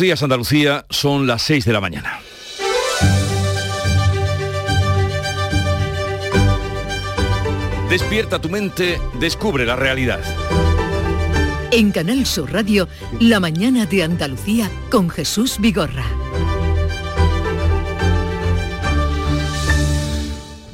días Andalucía, son las 6 de la mañana. Despierta tu mente, descubre la realidad. En Canal Sur Radio, La mañana de Andalucía con Jesús Vigorra.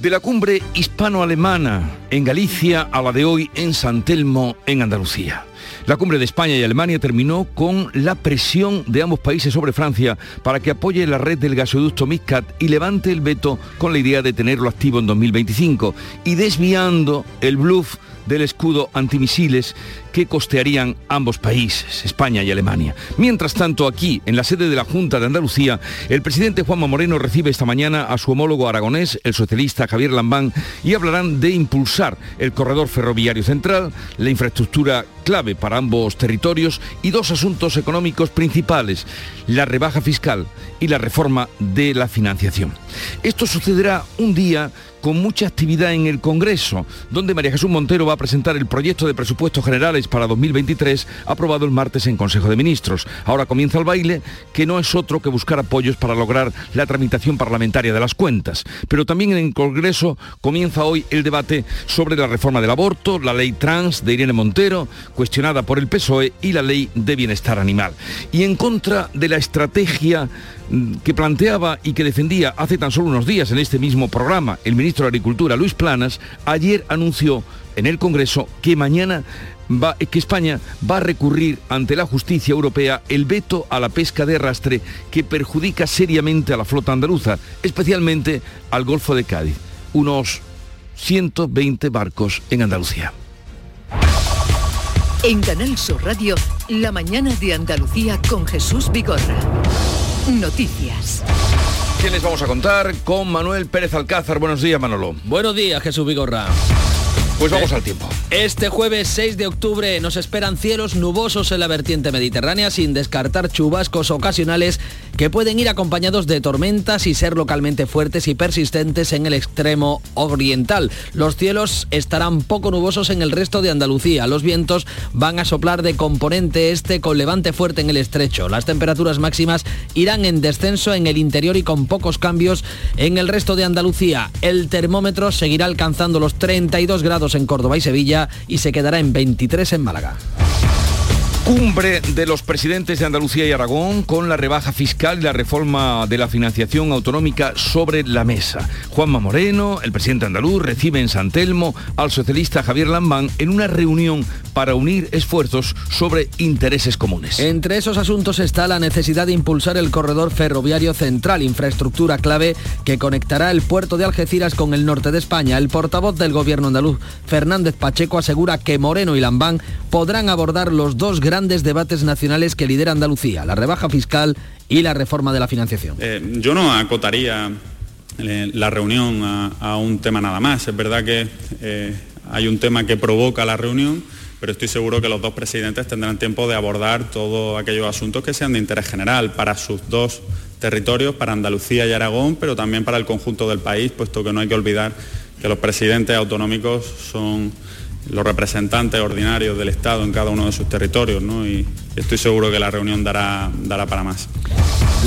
De la cumbre hispano-alemana en Galicia a la de hoy en San Telmo, en Andalucía. La cumbre de España y Alemania terminó con la presión de ambos países sobre Francia para que apoye la red del gasoducto MidCat y levante el veto con la idea de tenerlo activo en 2025 y desviando el bluff del escudo antimisiles que costearían ambos países, España y Alemania. Mientras tanto, aquí, en la sede de la Junta de Andalucía, el presidente Juanma Moreno recibe esta mañana a su homólogo aragonés, el socialista Javier Lambán, y hablarán de impulsar el corredor ferroviario central, la infraestructura clave para ambos territorios y dos asuntos económicos principales, la rebaja fiscal y la reforma de la financiación. Esto sucederá un día con mucha actividad en el Congreso, donde María Jesús Montero va a presentar el proyecto de presupuestos generales para 2023 aprobado el martes en Consejo de Ministros. Ahora comienza el baile, que no es otro que buscar apoyos para lograr la tramitación parlamentaria de las cuentas. Pero también en el Congreso comienza hoy el debate sobre la reforma del aborto, la ley trans de Irene Montero, cuestionada por el PSOE, y la ley de bienestar animal. Y en contra de la estrategia que planteaba y que defendía hace tan solo unos días en este mismo programa el ministro de Agricultura, Luis Planas, ayer anunció en el Congreso que mañana va, que España va a recurrir ante la justicia europea el veto a la pesca de arrastre que perjudica seriamente a la flota andaluza, especialmente al Golfo de Cádiz. Unos 120 barcos en Andalucía. En Canal Sur Radio, La mañana de Andalucía con Jesús Vigorra. Noticias. ¿Qué les vamos a contar? Con Manuel Pérez Alcázar. Buenos días, Manolo. Buenos días, Jesús Vigorra. Pues vamos al tiempo. Este jueves 6 de octubre nos esperan cielos nubosos en la vertiente mediterránea sin descartar chubascos ocasionales que pueden ir acompañados de tormentas y ser localmente fuertes y persistentes en el extremo oriental. Los cielos estarán poco nubosos en el resto de Andalucía. Los vientos van a soplar de componente este con levante fuerte en el estrecho. Las temperaturas máximas irán en descenso en el interior y con pocos cambios en el resto de Andalucía. El termómetro seguirá alcanzando los 32 grados en Córdoba y Sevilla y se quedará en 23 en Málaga. Cumbre de los presidentes de Andalucía y Aragón con la rebaja fiscal y la reforma de la financiación autonómica sobre la mesa. Juanma Moreno, el presidente andaluz, recibe en San Telmo al socialista Javier Lambán en una reunión para unir esfuerzos sobre intereses comunes. Entre esos asuntos está la necesidad de impulsar el corredor ferroviario central, infraestructura clave que conectará el puerto de Algeciras con el norte de España. El portavoz del gobierno andaluz, Fernández Pacheco, asegura que Moreno y Lambán podrán abordar los dos grandes grandes debates nacionales que lidera Andalucía, la rebaja fiscal y la reforma de la financiación. Eh, yo no acotaría eh, la reunión a, un tema nada más. Es verdad que eh, hay un tema que provoca la reunión, pero estoy seguro que los dos presidentes tendrán tiempo de abordar todos aquellos asuntos que sean de interés general para sus dos territorios, para Andalucía y Aragón, pero también para el conjunto del país, puesto que no hay que olvidar que los presidentes autonómicos son los representantes ordinarios del Estado en cada uno de sus territorios, ¿no? y estoy seguro que la reunión dará, dará para más.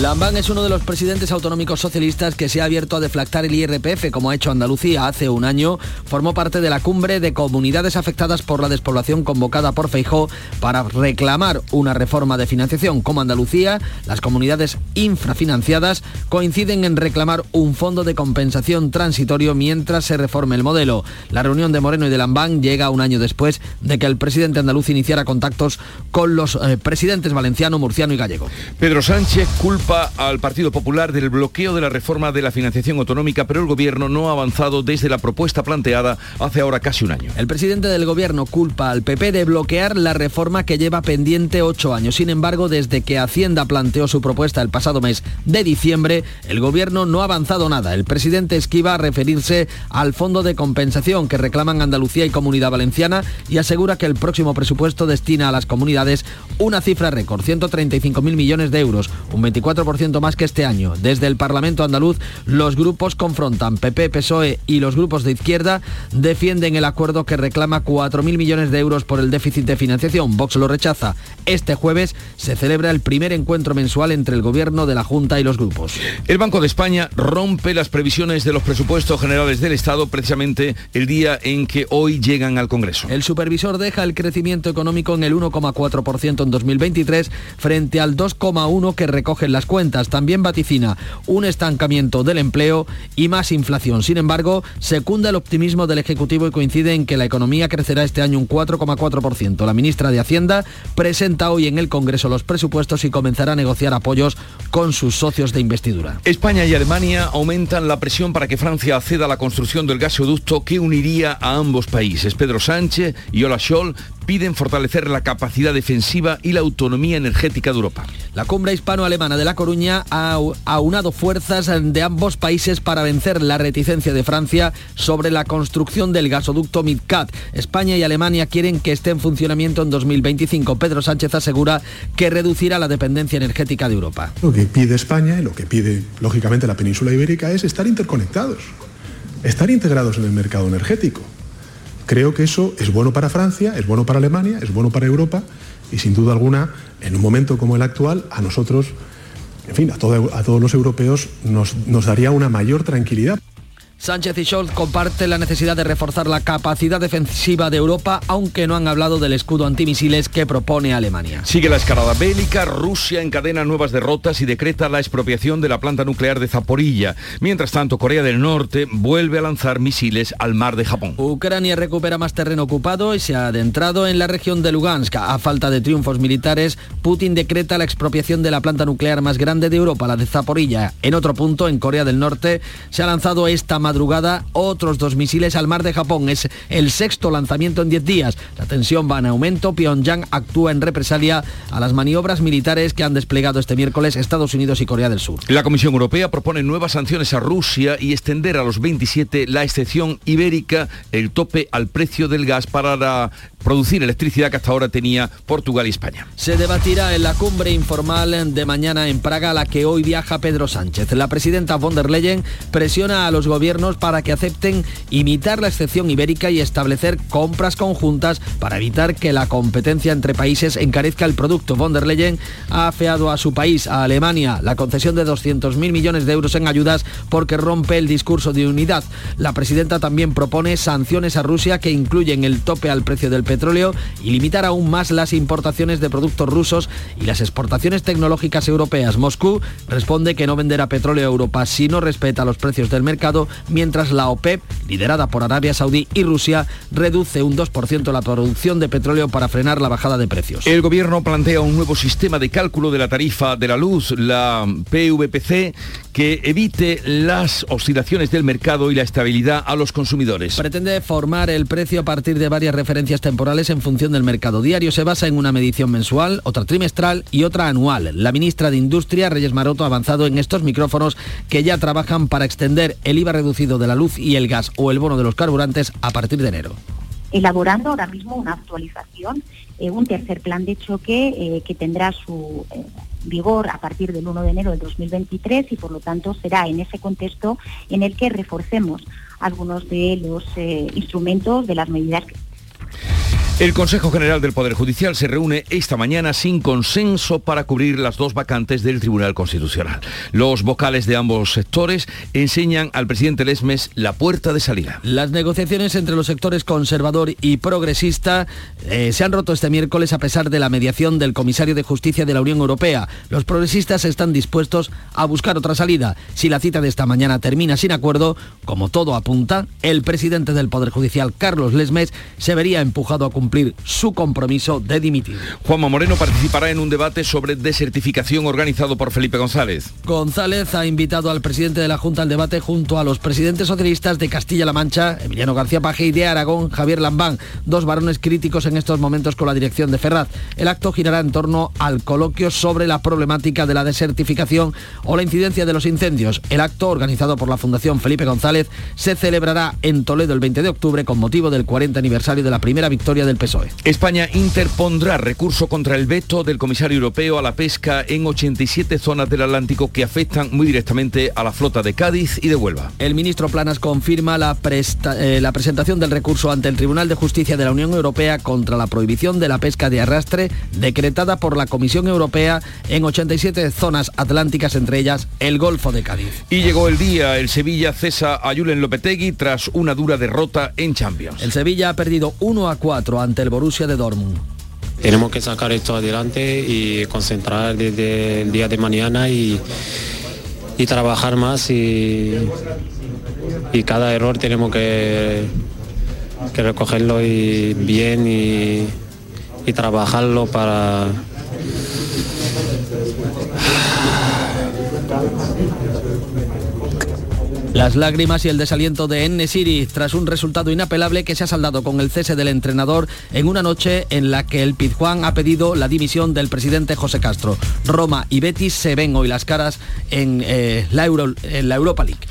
Lambán es uno de los presidentes autonómicos socialistas que se ha abierto a deflactar el IRPF, como ha hecho Andalucía hace un año. Formó parte de la cumbre de comunidades afectadas por la despoblación convocada por Feijó para reclamar una reforma de financiación. Como Andalucía, las comunidades infrafinanciadas coinciden en reclamar un fondo de compensación transitorio mientras se reforme el modelo. La reunión de Moreno y de Lambán llega un año después de que el presidente andaluz iniciara contactos con los eh, presidentes valenciano, murciano y gallego. Pedro Sánchez culpa al Partido Popular del bloqueo de la reforma de la financiación autonómica, pero el gobierno no ha avanzado desde la propuesta planteada hace ahora casi un año. El presidente del gobierno culpa al PP de bloquear la reforma que lleva pendiente ocho años. Sin embargo, desde que Hacienda planteó su propuesta el pasado mes de diciembre, el gobierno no ha avanzado nada. El presidente esquiva a referirse al fondo de compensación que reclaman Andalucía y Comunidad Valenciana y asegura que el próximo presupuesto destina a las comunidades una cifra récord, 135.000 millones de euros, un 24 4% más que este año. Desde el Parlamento andaluz los grupos confrontan. PP, PSOE y los grupos de izquierda defienden el acuerdo que reclama 4.000 millones de euros por el déficit de financiación. Vox lo rechaza. Este jueves se celebra el primer encuentro mensual entre el Gobierno de la Junta y los grupos. El Banco de España rompe las previsiones de los presupuestos generales del Estado precisamente el día en que hoy llegan al Congreso. El supervisor deja el crecimiento económico en el 1,4% en 2023 frente al 2,1% que recogen las cuentas. También vaticina un estancamiento del empleo y más inflación. Sin embargo, secunda el optimismo del Ejecutivo y coincide en que la economía crecerá este año un 4,4%. La ministra de Hacienda presenta hoy en el Congreso los presupuestos y comenzará a negociar apoyos con sus socios de investidura. España y Alemania aumentan la presión para que Francia acceda a la construcción del gasoducto que uniría a ambos países. Pedro Sánchez y Olaf Scholz piden fortalecer la capacidad defensiva y la autonomía energética de Europa. La cumbre hispano-alemana de La Coruña ha aunado fuerzas de ambos países para vencer la reticencia de Francia sobre la construcción del gasoducto MidCat. España y Alemania quieren que esté en funcionamiento en 2025. Pedro Sánchez asegura que reducirá la dependencia energética de Europa. Lo que pide España y lo que pide, lógicamente, la península ibérica es estar interconectados, estar integrados en el mercado energético. Creo que eso es bueno para Francia, es bueno para Alemania, es bueno para Europa y sin duda alguna, en un momento como el actual, a nosotros, en fin, a, todos los europeos nos, daría una mayor tranquilidad. Sánchez y Scholz comparten la necesidad de reforzar la capacidad defensiva de Europa, aunque no han hablado del escudo antimisiles que propone Alemania. Sigue la escalada bélica, Rusia encadena nuevas derrotas y decreta la expropiación de la planta nuclear de Zaporilla. Mientras tanto, Corea del Norte vuelve a lanzar misiles al mar de Japón. Ucrania recupera más terreno ocupado y se ha adentrado en la región de Lugansk. A falta de triunfos militares, Putin decreta la expropiación de la planta nuclear más grande de Europa, la de Zaporilla. En otro punto, en Corea del Norte, se ha lanzado esta madrugada otros dos misiles al mar de Japón. Es el sexto lanzamiento en 10 días. La tensión va en aumento. Pyongyang actúa en represalia a las maniobras militares que han desplegado este miércoles Estados Unidos y Corea del Sur. La Comisión Europea propone nuevas sanciones a Rusia y extender a los 27 la excepción ibérica, el tope al precio del gas para producir electricidad que hasta ahora tenía Portugal y España. Se debatirá en la cumbre informal de mañana en Praga a la que hoy viaja Pedro Sánchez. La presidenta von der Leyen presiona a los gobiernos para que acepten imitar la excepción ibérica y establecer compras conjuntas para evitar que la competencia entre países encarezca el producto. Von der Leyen ha afeado a su país, a Alemania, la concesión de 200.000 millones de euros en ayudas porque rompe el discurso de unidad. La presidenta también propone sanciones a Rusia que incluyen el tope al precio del petróleo y limitar aún más las importaciones de productos rusos y las exportaciones tecnológicas europeas. Moscú responde que no venderá petróleo a Europa si no respeta los precios del mercado mientras la OPEP, liderada por Arabia Saudí y Rusia, reduce un 2% la producción de petróleo para frenar la bajada de precios. El gobierno plantea un nuevo sistema de cálculo de la tarifa de la luz, la PVPC, que evite las oscilaciones del mercado y la estabilidad a los consumidores. Pretende formar el precio a partir de varias referencias temporales en función del mercado diario. Se basa en una medición mensual, otra trimestral y otra anual. La ministra de Industria, Reyes Maroto, ha avanzado en estos micrófonos que ya trabajan para extender el IVA reducido de la luz y el gas o el bono de los carburantes a partir de enero elaborando ahora mismo una actualización, eh, un tercer plan de choque eh, que tendrá su eh, vigor a partir del 1 de enero del 2023 y por lo tanto será en ese contexto en el que reforcemos algunos de los instrumentos de las medidas que el Consejo General del Poder Judicial se reúne esta mañana sin consenso para cubrir las dos vacantes del Tribunal Constitucional. Los vocales de ambos sectores enseñan al presidente Lesmes la puerta de salida. Las negociaciones entre los sectores conservador y progresista eh, se han roto este miércoles a pesar de la mediación del comisario de Justicia de la Unión Europea. Los progresistas están dispuestos a buscar otra salida. Si la cita de esta mañana termina sin acuerdo, como todo apunta, el presidente del Poder Judicial, Carlos Lesmes, se vería empujado a cumplir cumplir su compromiso de dimitir. Juanma Moreno participará en un debate sobre desertificación organizado por Felipe González. González ha invitado al presidente de la Junta al debate junto a los presidentes socialistas de Castilla-La Mancha, Emiliano García Paje y de Aragón, Javier Lambán, dos varones críticos en estos momentos con la dirección de Ferraz. El acto girará en torno al coloquio sobre la problemática de la desertificación o la incidencia de los incendios. El acto, organizado por la Fundación Felipe González, se celebrará en Toledo el 20 de octubre con motivo del 40 aniversario de la primera victoria del del PSOE. España interpondrá recurso contra el veto del comisario europeo a la pesca en 87 zonas del Atlántico que afectan muy directamente a la flota de Cádiz y de Huelva. El ministro Planas confirma la, eh, la presentación del recurso ante el Tribunal de Justicia de la Unión Europea contra la prohibición de la pesca de arrastre decretada por la Comisión Europea en 87 zonas atlánticas, entre ellas el Golfo de Cádiz. Y llegó el día, el Sevilla cesa a Julen Lopetegui tras una dura derrota en Champions. El Sevilla ha perdido 1 a 4 ante el Borussia de Dortmund. Tenemos que sacar esto adelante y concentrar desde el día de mañana y, y trabajar más y, y cada error tenemos que, que recogerlo y bien y, y trabajarlo para Las lágrimas y el desaliento de Enne-Siri tras un resultado inapelable que se ha saldado con el cese del entrenador en una noche en la que el Pizjuán ha pedido la dimisión del presidente José Castro. Roma y Betis se ven hoy las caras en, eh, la, en la Europa League.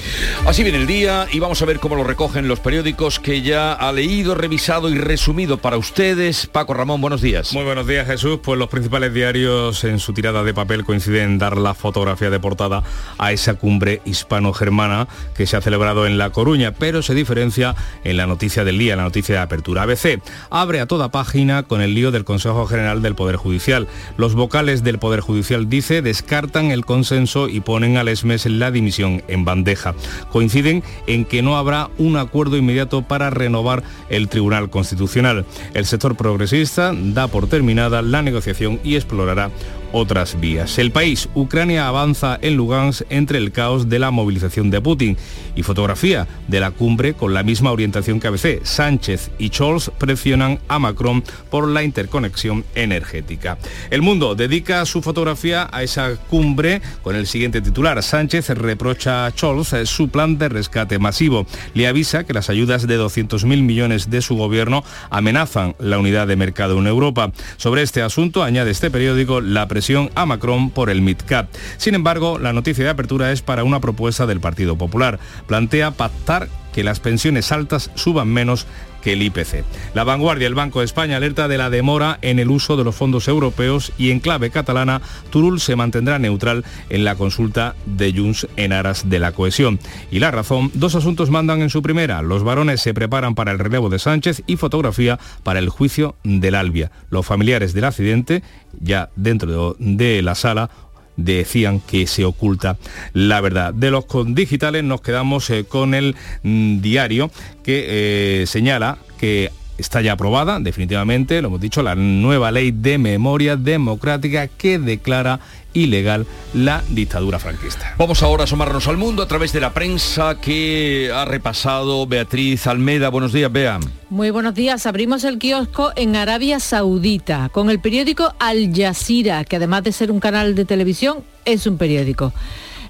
Así viene el día y vamos a ver cómo lo recogen los periódicos que ya ha leído, revisado y resumido para ustedes. Paco Ramón, buenos días. Muy buenos días Jesús. Pues los principales diarios en su tirada de papel coinciden en dar la fotografía de portada a esa cumbre hispano-germana que se ha celebrado en La Coruña, pero se diferencia en la noticia del día, la noticia de apertura. ABC abre a toda página con el lío del Consejo General del Poder Judicial. Los vocales del Poder Judicial, dice, descartan el consenso y ponen al ESMES la dimisión en bandeja. Coinciden en que no habrá un acuerdo inmediato para renovar el Tribunal Constitucional. El sector progresista da por terminada la negociación y explorará otras vías. El país, Ucrania avanza en Lugansk entre el caos de la movilización de Putin y fotografía de la cumbre con la misma orientación que ABC. Sánchez y Scholz presionan a Macron por la interconexión energética. El mundo dedica su fotografía a esa cumbre con el siguiente titular. Sánchez reprocha a Scholz su plan de rescate masivo. Le avisa que las ayudas de 200.000 millones de su gobierno amenazan la unidad de mercado en Europa. Sobre este asunto, añade este periódico, la presión a Macron por el MidCap. Sin embargo, la noticia de apertura es para una propuesta del Partido Popular. Plantea pactar que las pensiones altas suban menos el IPC. La vanguardia, el Banco de España alerta de la demora en el uso de los fondos europeos y en clave catalana, Turul se mantendrá neutral en la consulta de Junts en aras de la cohesión. Y la razón, dos asuntos mandan en su primera. Los varones se preparan para el relevo de Sánchez y fotografía para el juicio del Albia. Los familiares del accidente, ya dentro de la sala, decían que se oculta la verdad. De los digitales nos quedamos eh, con el mm, diario que eh, señala que está ya aprobada, definitivamente, lo hemos dicho, la nueva ley de memoria democrática que declara ilegal la dictadura franquista. Vamos ahora a asomarnos al mundo a través de la prensa que ha repasado Beatriz Almeda. Buenos días, Bea. Muy buenos días. Abrimos el kiosco en Arabia Saudita con el periódico Al Jazeera, que además de ser un canal de televisión, es un periódico.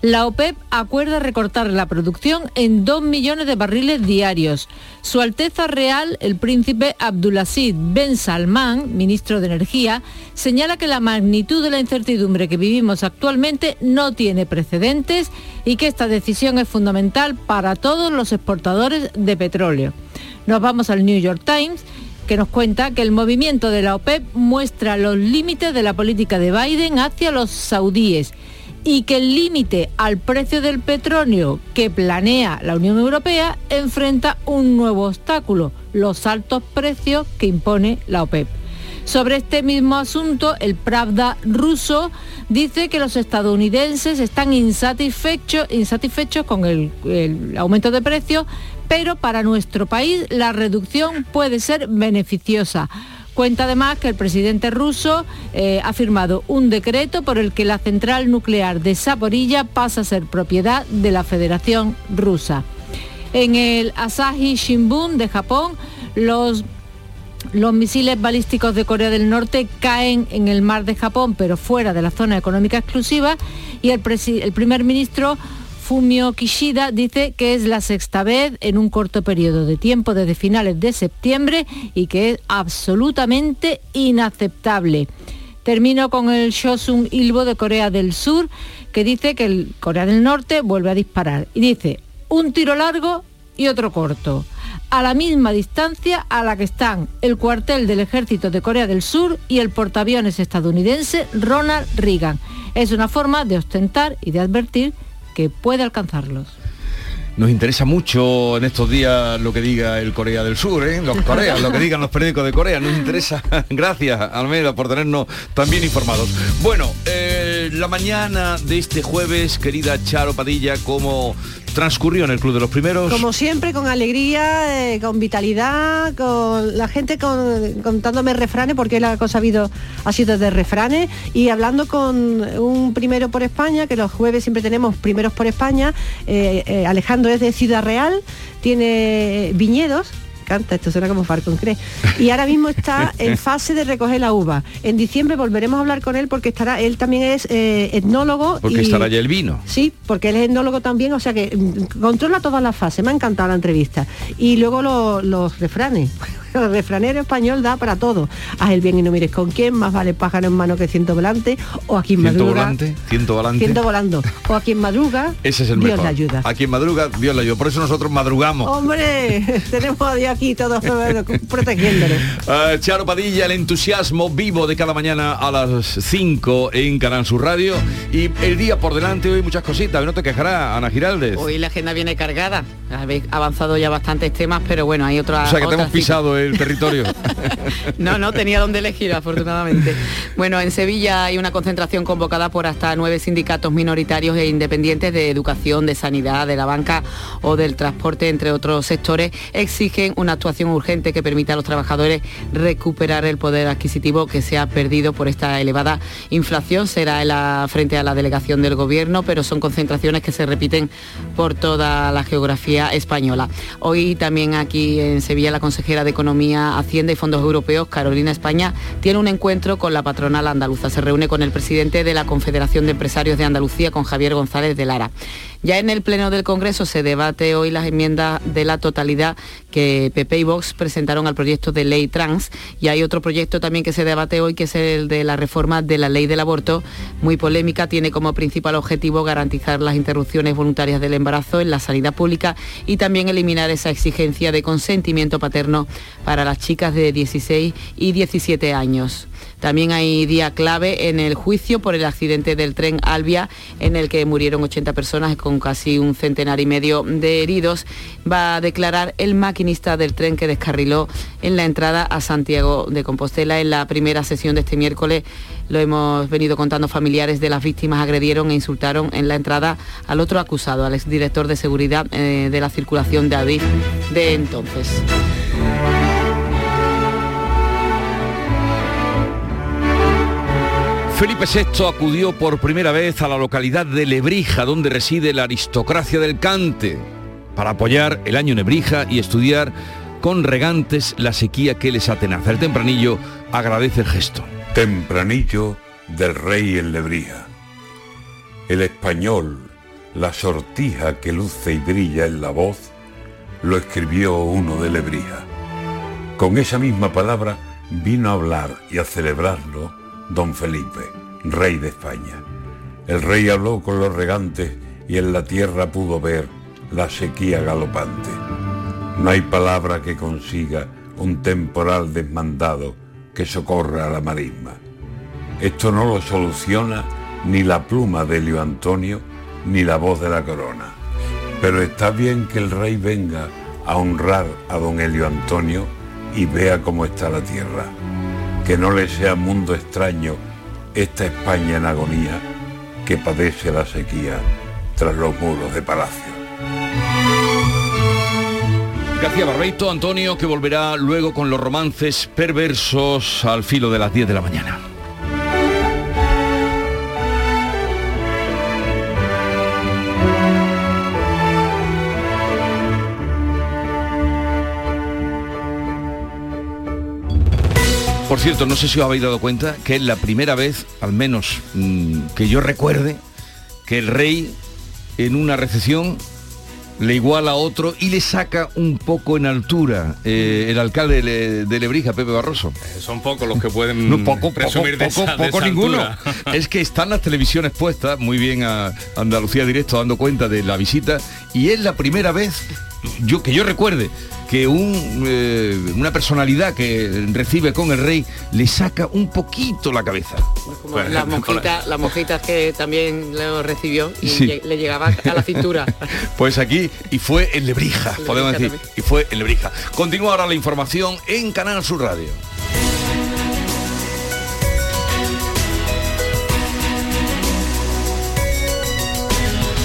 La OPEP acuerda recortar la producción en 2 millones de barriles diarios. Su Alteza Real, el príncipe Abdulaziz Ben Salman, ministro de Energía, señala que la magnitud de la incertidumbre que vivimos actualmente no tiene precedentes y que esta decisión es fundamental para todos los exportadores de petróleo. Nos vamos al New York Times que nos cuenta que el movimiento de la OPEP muestra los límites de la política de Biden hacia los saudíes y que el límite al precio del petróleo que planea la Unión Europea enfrenta un nuevo obstáculo, los altos precios que impone la OPEP. Sobre este mismo asunto, el Pravda ruso dice que los estadounidenses están insatisfechos, insatisfechos con el, el aumento de precios, pero para nuestro país la reducción puede ser beneficiosa Cuenta además que el presidente ruso eh, ha firmado un decreto por el que la central nuclear de Zaporilla pasa a ser propiedad de la Federación Rusa. En el Asahi Shimbun de Japón, los los misiles balísticos de Corea del Norte caen en el mar de Japón, pero fuera de la zona económica exclusiva, y el, el primer ministro Fumio Kishida dice que es la sexta vez en un corto periodo de tiempo desde finales de septiembre y que es absolutamente inaceptable. Termino con el Shosun Ilbo de Corea del Sur, que dice que el Corea del Norte vuelve a disparar. Y dice, un tiro largo y otro corto, a la misma distancia a la que están el cuartel del ejército de Corea del Sur y el portaaviones estadounidense Ronald Reagan. Es una forma de ostentar y de advertir que puede alcanzarlos. Nos interesa mucho en estos días lo que diga el Corea del Sur, ¿eh? los Coreas, lo que digan los periódicos de Corea. Nos interesa. Gracias, Almeida, por tenernos tan bien informados. Bueno, eh, la mañana de este jueves, querida Charo Padilla, como transcurrió en el Club de los Primeros? Como siempre, con alegría, eh, con vitalidad, con la gente contándome refranes, porque la cosa ha, habido, ha sido de refranes, y hablando con un primero por España, que los jueves siempre tenemos primeros por España, eh, eh, Alejandro es de Ciudad Real, tiene viñedos, canta, esto suena como Farcon cree. Y ahora mismo está en fase de recoger la uva. En diciembre volveremos a hablar con él porque estará, él también es eh, etnólogo. Porque estará ya el vino. Sí, porque él es etnólogo también, o sea que mm, controla todas las fases. Me ha encantado la entrevista. Y luego los refranes. El refranero español da para todo. Haz el bien y no mires con quién, más vale pájaro en mano que ciento volante, o a quien ciento madruga. Volante, ciento volante. Ciento volando. O a quien madruga, Ese es el Dios mejor. le ayuda. A quien madruga, Dios le ayuda. Por eso nosotros madrugamos. Hombre, tenemos a Dios aquí todos protegiéndolo. Uh, Charo Padilla, el entusiasmo vivo de cada mañana a las 5 en Canal Sur Radio. Y el día por delante hoy muchas cositas. No te quejará, Ana Giraldez. Hoy la agenda viene cargada. Habéis avanzado ya bastantes temas, pero bueno, hay otras. O sea que te hemos pisado el territorio. no, no tenía dónde elegir, afortunadamente. Bueno, en Sevilla hay una concentración convocada por hasta nueve sindicatos minoritarios e independientes de educación, de sanidad, de la banca o del transporte, entre otros sectores. Exigen una actuación urgente que permita a los trabajadores recuperar el poder adquisitivo que se ha perdido por esta elevada inflación. Será en la, frente a la delegación del gobierno, pero son concentraciones que se repiten por toda la geografía española. Hoy también aquí en Sevilla la consejera de Economía, Hacienda y Fondos Europeos, Carolina España, tiene un encuentro con la patronal andaluza. Se reúne con el presidente de la Confederación de Empresarios de Andalucía, con Javier González de Lara. Ya en el Pleno del Congreso se debate hoy las enmiendas de la totalidad que PP y Vox presentaron al proyecto de ley trans y hay otro proyecto también que se debate hoy que es el de la reforma de la ley del aborto, muy polémica, tiene como principal objetivo garantizar las interrupciones voluntarias del embarazo en la sanidad pública y también eliminar esa exigencia de consentimiento paterno para las chicas de 16 y 17 años. También hay día clave en el juicio por el accidente del tren Albia, en el que murieron 80 personas con casi un centenar y medio de heridos. Va a declarar el maquinista del tren que descarriló en la entrada a Santiago de Compostela en la primera sesión de este miércoles. Lo hemos venido contando familiares de las víctimas, agredieron e insultaron en la entrada al otro acusado, al exdirector de seguridad eh, de la circulación de Adif de entonces. Felipe VI acudió por primera vez a la localidad de Lebrija, donde reside la aristocracia del cante, para apoyar el año Nebrija y estudiar con regantes la sequía que les atenaza. El tempranillo agradece el gesto. Tempranillo del rey en Lebrija. El español, la sortija que luce y brilla en la voz, lo escribió uno de Lebrija. Con esa misma palabra vino a hablar y a celebrarlo don Felipe, rey de España. El rey habló con los regantes y en la tierra pudo ver la sequía galopante. No hay palabra que consiga un temporal desmandado que socorra a la marisma. Esto no lo soluciona ni la pluma de Elio Antonio ni la voz de la corona. Pero está bien que el rey venga a honrar a don Elio Antonio y vea cómo está la tierra que no le sea mundo extraño esta España en agonía que padece la sequía tras los muros de palacio. García Barreito, Antonio, que volverá luego con los romances perversos al filo de las 10 de la mañana. Por cierto, no sé si os habéis dado cuenta que es la primera vez, al menos mmm, que yo recuerde, que el rey en una recepción le iguala a otro y le saca un poco en altura eh, el alcalde de, de, Lebrija, Pepe Barroso. Eh, son pocos los que pueden no, poco, presumir poco, de esa, poco, poco de esa ninguno. es que están las televisiones puestas, muy bien a Andalucía Directo dando cuenta de la visita y es la primera vez yo que yo recuerde que un, eh, una personalidad que recibe con el rey le saca un poquito la cabeza. Como la las monjitas que también lo recibió y le llegaba a la cintura. pues aquí, y fue en Lebrija, podemos decir, y fue en Lebrija. Continúa ahora la información en Canal Sur Radio.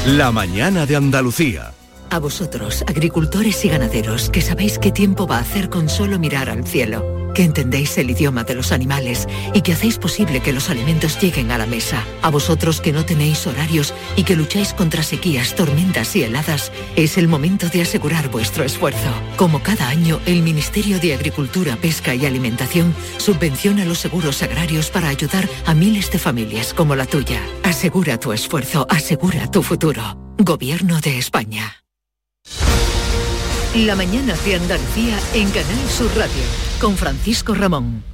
La mañana de Andalucía. A vosotros, agricultores y ganaderos, que sabéis qué tiempo va a hacer con solo mirar al cielo, que entendéis el idioma de los animales y que hacéis posible que los alimentos lleguen a la mesa. A vosotros que no tenéis horarios y que lucháis contra sequías, tormentas y heladas, es el momento de asegurar vuestro esfuerzo. Como cada año, el Ministerio de Agricultura, Pesca y Alimentación subvenciona los seguros agrarios para ayudar a miles de familias como la tuya. Asegura tu esfuerzo, asegura tu futuro. Gobierno de España. La mañana de Andalucía en Canal Sur Radio con Francisco Ramón.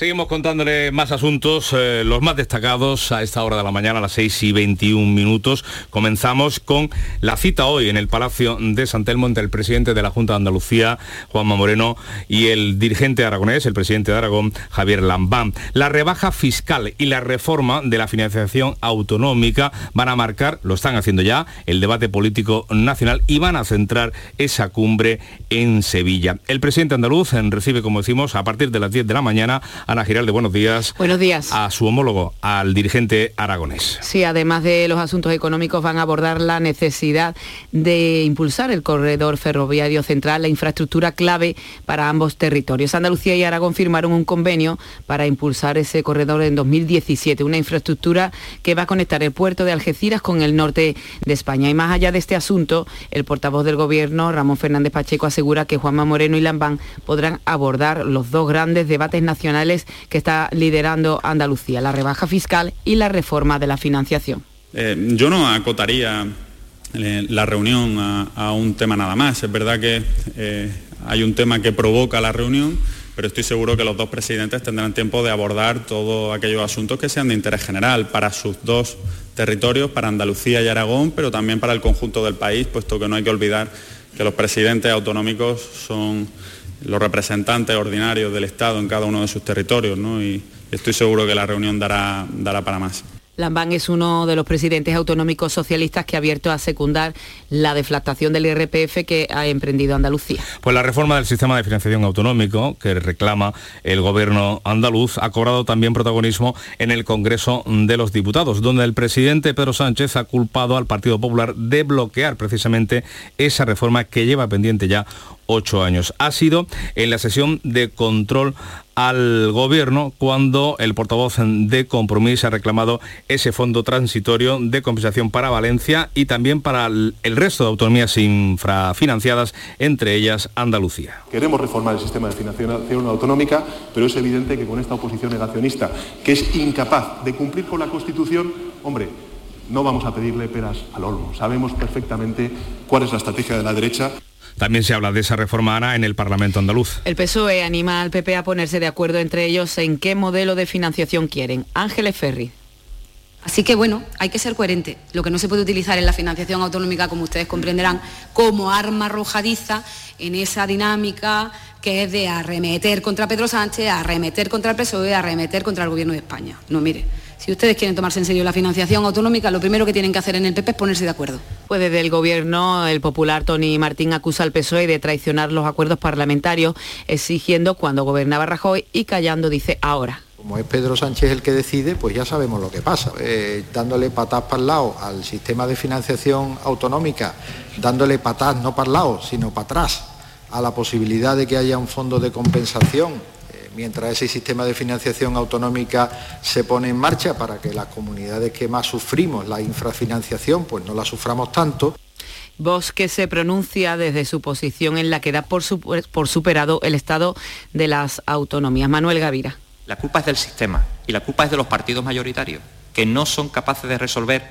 Seguimos contándole más asuntos, eh, los más destacados a esta hora de la mañana, a las 6 y 21 minutos. Comenzamos con la cita hoy en el Palacio de San Telmo entre el presidente de la Junta de Andalucía, Juanma Moreno, y el dirigente aragonés, el presidente de Aragón, Javier Lambán. La rebaja fiscal y la reforma de la financiación autonómica van a marcar, lo están haciendo ya, el debate político nacional y van a centrar esa cumbre en Sevilla. El presidente andaluz recibe, como decimos, a partir de las 10 de la mañana Ana Giralde, buenos días. Buenos días. A su homólogo, al dirigente aragonés. Sí, además de los asuntos económicos van a abordar la necesidad de impulsar el corredor ferroviario central, la infraestructura clave para ambos territorios. Andalucía y Aragón firmaron un convenio para impulsar ese corredor en 2017, una infraestructura que va a conectar el puerto de Algeciras con el norte de España. Y más allá de este asunto, el portavoz del gobierno, Ramón Fernández Pacheco, asegura que Juanma Moreno y Lambán podrán abordar los dos grandes debates nacionales que está liderando Andalucía, la rebaja fiscal y la reforma de la financiación. Eh, yo no acotaría eh, la reunión a, un tema nada más. Es verdad que eh, hay un tema que provoca la reunión, pero estoy seguro que los dos presidentes tendrán tiempo de abordar todos aquellos asuntos que sean de interés general para sus dos territorios, para Andalucía y Aragón, pero también para el conjunto del país, puesto que no hay que olvidar que los presidentes autonómicos son los representantes ordinarios del Estado en cada uno de sus territorios, ¿no? y estoy seguro que la reunión dará, dará para más. Lambán es uno de los presidentes autonómicos socialistas que ha abierto a secundar la deflactación del IRPF que ha emprendido Andalucía. Pues la reforma del sistema de financiación autonómico que reclama el gobierno andaluz ha cobrado también protagonismo en el Congreso de los Diputados, donde el presidente Pedro Sánchez ha culpado al Partido Popular de bloquear precisamente esa reforma que lleva pendiente ya ocho años. Ha sido en la sesión de control al gobierno cuando el portavoz de Compromís ha reclamado ese fondo transitorio de compensación para Valencia y también para el resto de autonomías infrafinanciadas, entre ellas Andalucía. Queremos reformar el sistema de financiación autonómica, pero es evidente que con esta oposición negacionista, que es incapaz de cumplir con la Constitución, hombre, no vamos a pedirle peras al olmo. Sabemos perfectamente cuál es la estrategia de la derecha. También se habla de esa reforma ANA en el Parlamento andaluz. El PSOE anima al PP a ponerse de acuerdo entre ellos en qué modelo de financiación quieren. Ángeles Ferri. Así que bueno, hay que ser coherente. Lo que no se puede utilizar en la financiación autonómica, como ustedes comprenderán, como arma arrojadiza en esa dinámica que es de arremeter contra Pedro Sánchez, arremeter contra el PSOE, arremeter contra el Gobierno de España. No, mire, si ustedes quieren tomarse en serio la financiación autonómica, lo primero que tienen que hacer en el PP es ponerse de acuerdo. Pues desde el Gobierno, el popular Tony Martín acusa al PSOE de traicionar los acuerdos parlamentarios, exigiendo cuando gobernaba Rajoy y callando, dice, ahora. Como es Pedro Sánchez el que decide, pues ya sabemos lo que pasa. Eh, dándole patas para el lado al sistema de financiación autonómica, dándole patas no para el lado, sino para atrás a la posibilidad de que haya un fondo de compensación mientras ese sistema de financiación autonómica se pone en marcha para que las comunidades que más sufrimos la infrafinanciación, pues no la suframos tanto. Vox que se pronuncia desde su posición en la que da por, por superado el estado de las autonomías. Manuel Gavira. La culpa es del sistema y la culpa es de los partidos mayoritarios, que no son capaces de resolver.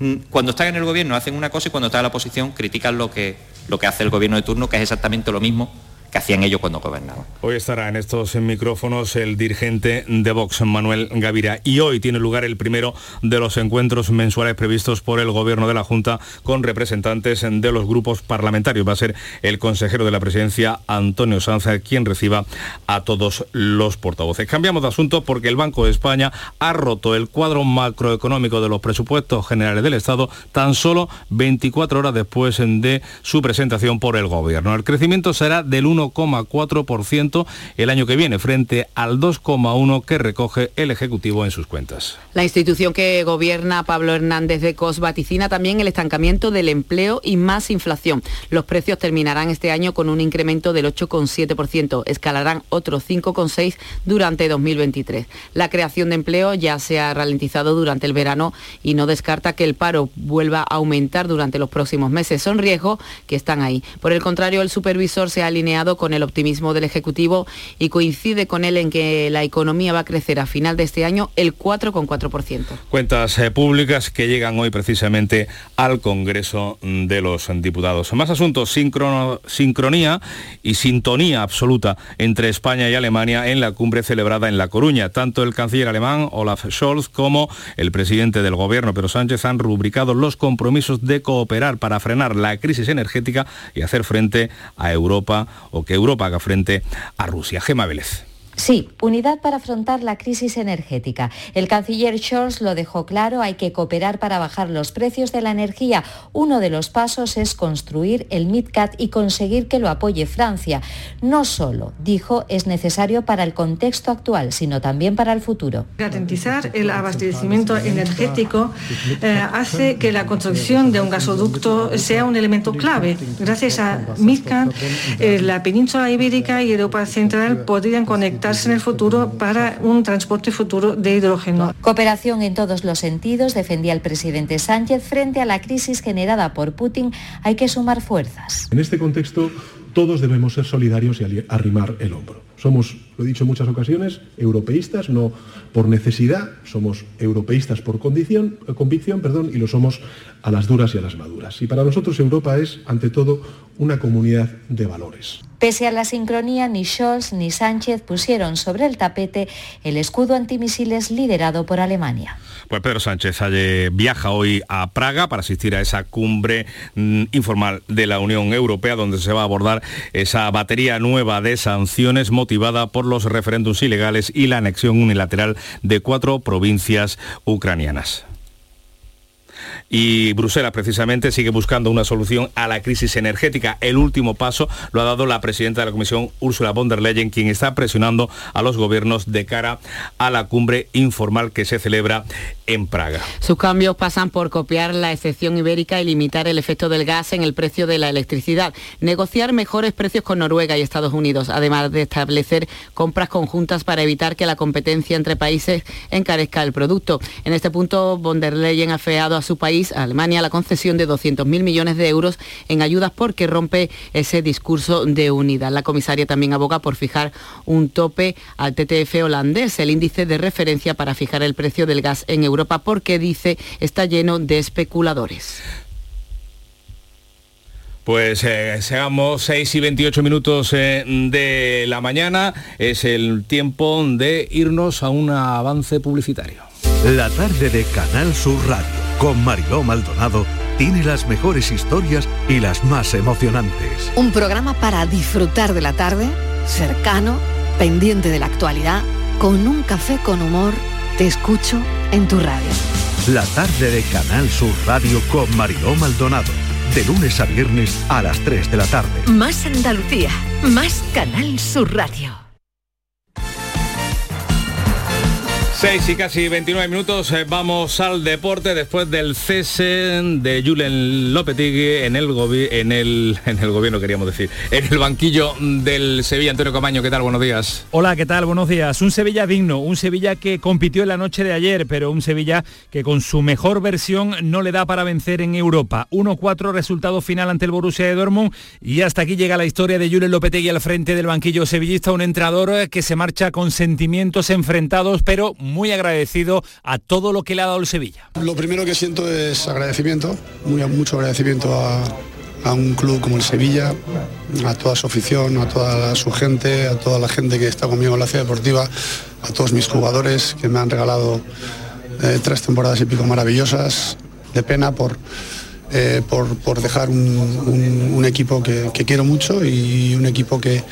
Mm, cuando están en el gobierno hacen una cosa y cuando están en la oposición critican lo que, lo que hace el gobierno de turno, que es exactamente lo mismo que hacían ellos cuando gobernaban. Hoy estará en estos micrófonos el dirigente de Vox, Manuel Gavira, y hoy tiene lugar el primero de los encuentros mensuales previstos por el Gobierno de la Junta con representantes de los grupos parlamentarios. Va a ser el consejero de la presidencia, Antonio Sanz, quien reciba a todos los portavoces. Cambiamos de asunto porque el Banco de España ha roto el cuadro macroeconómico de los presupuestos generales del Estado tan solo 24 horas después de su presentación por el Gobierno. El crecimiento será del 1 1,4% el año que viene, frente al 2,1% que recoge el Ejecutivo en sus cuentas. La institución que gobierna Pablo Hernández de Cos vaticina también el estancamiento del empleo y más inflación. Los precios terminarán este año con un incremento del 8,7%, escalarán otros 5,6% durante 2023. La creación de empleo ya se ha ralentizado durante el verano y no descarta que el paro vuelva a aumentar durante los próximos meses. Son riesgos que están ahí. Por el contrario, el supervisor se ha alineado con el optimismo del Ejecutivo y coincide con él en que la economía va a crecer a final de este año el 4,4%. Cuentas eh, públicas que llegan hoy precisamente al Congreso de los Diputados. Más asuntos, sincronía y sintonía absoluta entre España y Alemania en la cumbre celebrada en La Coruña. Tanto el canciller alemán Olaf Scholz como el presidente del gobierno Pedro Sánchez han rubricado los compromisos de cooperar para frenar la crisis energética y hacer frente a Europa o que Europa haga frente a Rusia. Gema Vélez. Sí, unidad para afrontar la crisis energética. El canciller Scholz lo dejó claro, hay que cooperar para bajar los precios de la energía. Uno de los pasos es construir el MidCat y conseguir que lo apoye Francia. No solo, dijo, es necesario para el contexto actual, sino también para el futuro. Garantizar el abastecimiento energético eh, hace que la construcción de un gasoducto sea un elemento clave. Gracias a MidCat, eh, la península ibérica y Europa Central podrían conectar en el futuro para un transporte futuro de hidrógeno. Cooperación en todos los sentidos, defendía el presidente Sánchez, frente a la crisis generada por Putin, hay que sumar fuerzas. En este contexto, todos debemos ser solidarios y arrimar el hombro. Somos, lo he dicho en muchas ocasiones, europeístas, no por necesidad, somos europeístas por condición, convicción perdón, y lo somos a las duras y a las maduras. Y para nosotros Europa es, ante todo, una comunidad de valores. Pese a la sincronía, ni Scholz ni Sánchez pusieron sobre el tapete el escudo antimisiles liderado por Alemania. Pues Pedro Sánchez viaja hoy a Praga para asistir a esa cumbre mm, informal de la Unión Europea donde se va a abordar esa batería nueva de sanciones motivada por los referéndums ilegales y la anexión unilateral de cuatro provincias ucranianas. Y Bruselas precisamente sigue buscando una solución a la crisis energética. El último paso lo ha dado la presidenta de la Comisión, Ursula von der Leyen, quien está presionando a los gobiernos de cara a la cumbre informal que se celebra en Praga. Sus cambios pasan por copiar la excepción ibérica y limitar el efecto del gas en el precio de la electricidad, negociar mejores precios con Noruega y Estados Unidos, además de establecer compras conjuntas para evitar que la competencia entre países encarezca el producto. En este punto, von der Leyen ha feado a su país, a Alemania, la concesión de 200.000 millones de euros en ayudas porque rompe ese discurso de unidad. La comisaria también aboga por fijar un tope al TTF holandés, el índice de referencia para fijar el precio del gas en Europa, porque dice está lleno de especuladores. Pues eh, seamos 6 y 28 minutos eh, de la mañana. Es el tiempo de irnos a un avance publicitario. La tarde de Canal Sur Radio con Mariló Maldonado tiene las mejores historias y las más emocionantes. Un programa para disfrutar de la tarde, cercano, pendiente de la actualidad, con un café con humor. Te escucho en tu radio. La tarde de Canal Sur Radio con Mariló Maldonado. De lunes a viernes a las 3 de la tarde. Más Andalucía, más Canal Sur Radio. 6 y casi 29 minutos, eh, vamos al deporte después del cese de Julen Lopetegui en el, en, el, en el gobierno, queríamos decir, en el banquillo del Sevilla. Antonio Camaño, ¿qué tal? Buenos días. Hola, ¿qué tal? Buenos días. Un Sevilla digno, un Sevilla que compitió en la noche de ayer, pero un Sevilla que con su mejor versión no le da para vencer en Europa. 1-4 resultado final ante el Borussia de Dortmund y hasta aquí llega la historia de Julen Lopetegui al frente del banquillo sevillista, un entrenador que se marcha con sentimientos enfrentados, pero muy agradecido a todo lo que le ha dado el Sevilla. Lo primero que siento es agradecimiento, muy, mucho agradecimiento a, un club como el Sevilla, a toda su afición, a toda su gente, a toda la gente que está conmigo en la ciudad deportiva, a todos mis jugadores que me han regalado eh, tres temporadas y pico maravillosas. De pena por, eh, por, por, dejar un, equipo que, que, quiero mucho y un equipo que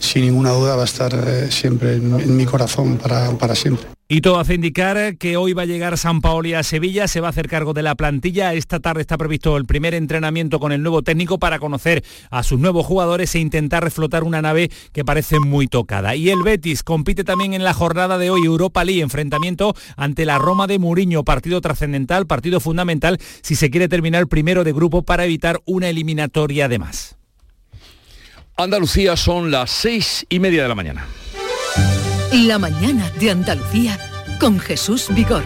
sin ninguna duda va a estar eh, siempre en, en, mi corazón para, para siempre. Y todo hace indicar que hoy va a llegar San Paoli a Sevilla, se va a hacer cargo de la plantilla. Esta tarde está previsto el primer entrenamiento con el nuevo técnico para conocer a sus nuevos jugadores e intentar reflotar una nave que parece muy tocada. Y el Betis compite también en la jornada de hoy Europa League, enfrentamiento ante la Roma de Muriño, partido trascendental, partido fundamental si se quiere terminar primero de grupo para evitar una eliminatoria de más. Andalucía son las seis y media de la mañana. La mañana de Andalucía con Jesús Vigorra.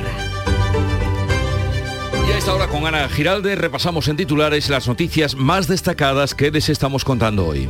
Y a esta hora con Ana Giralde repasamos en titulares las noticias más destacadas que les estamos contando hoy.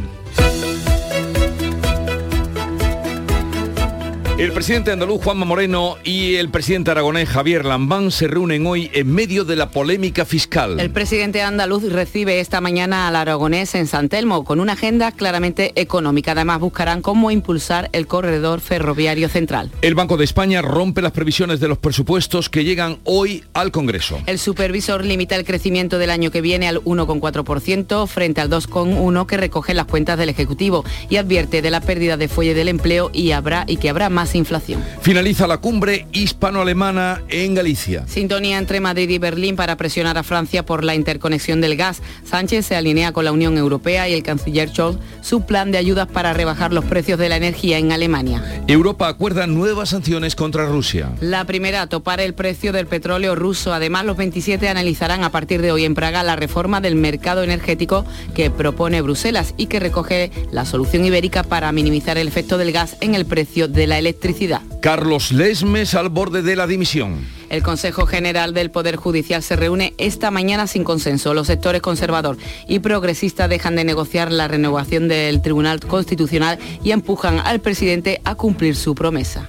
El presidente andaluz Juanma Moreno y el presidente aragonés Javier Lambán se reúnen hoy en medio de la polémica fiscal. El presidente andaluz recibe esta mañana al aragonés en San Telmo con una agenda claramente económica. Además buscarán cómo impulsar el corredor ferroviario central. El Banco de España rompe las previsiones de los presupuestos que llegan hoy al Congreso. El supervisor limita el crecimiento del año que viene al 1,4% frente al 2,1% que recoge las cuentas del Ejecutivo y advierte de la pérdida de fuelle del empleo y habrá y que habrá más inflación. Finaliza la cumbre hispano-alemana en Galicia. Sintonía entre Madrid y Berlín para presionar a Francia por la interconexión del gas. Sánchez se alinea con la Unión Europea y el canciller Scholz su plan de ayudas para rebajar los precios de la energía en Alemania. Europa acuerda nuevas sanciones contra Rusia. La primera, topar el precio del petróleo ruso. Además, los 27 analizarán a partir de hoy en Praga la reforma del mercado energético que propone Bruselas y que recoge la solución ibérica para minimizar el efecto del gas en el precio de la electricidad. Carlos Lesmes al borde de la dimisión. El Consejo General del Poder Judicial se reúne esta mañana sin consenso. Los sectores conservador y progresista dejan de negociar la renovación del Tribunal Constitucional y empujan al presidente a cumplir su promesa.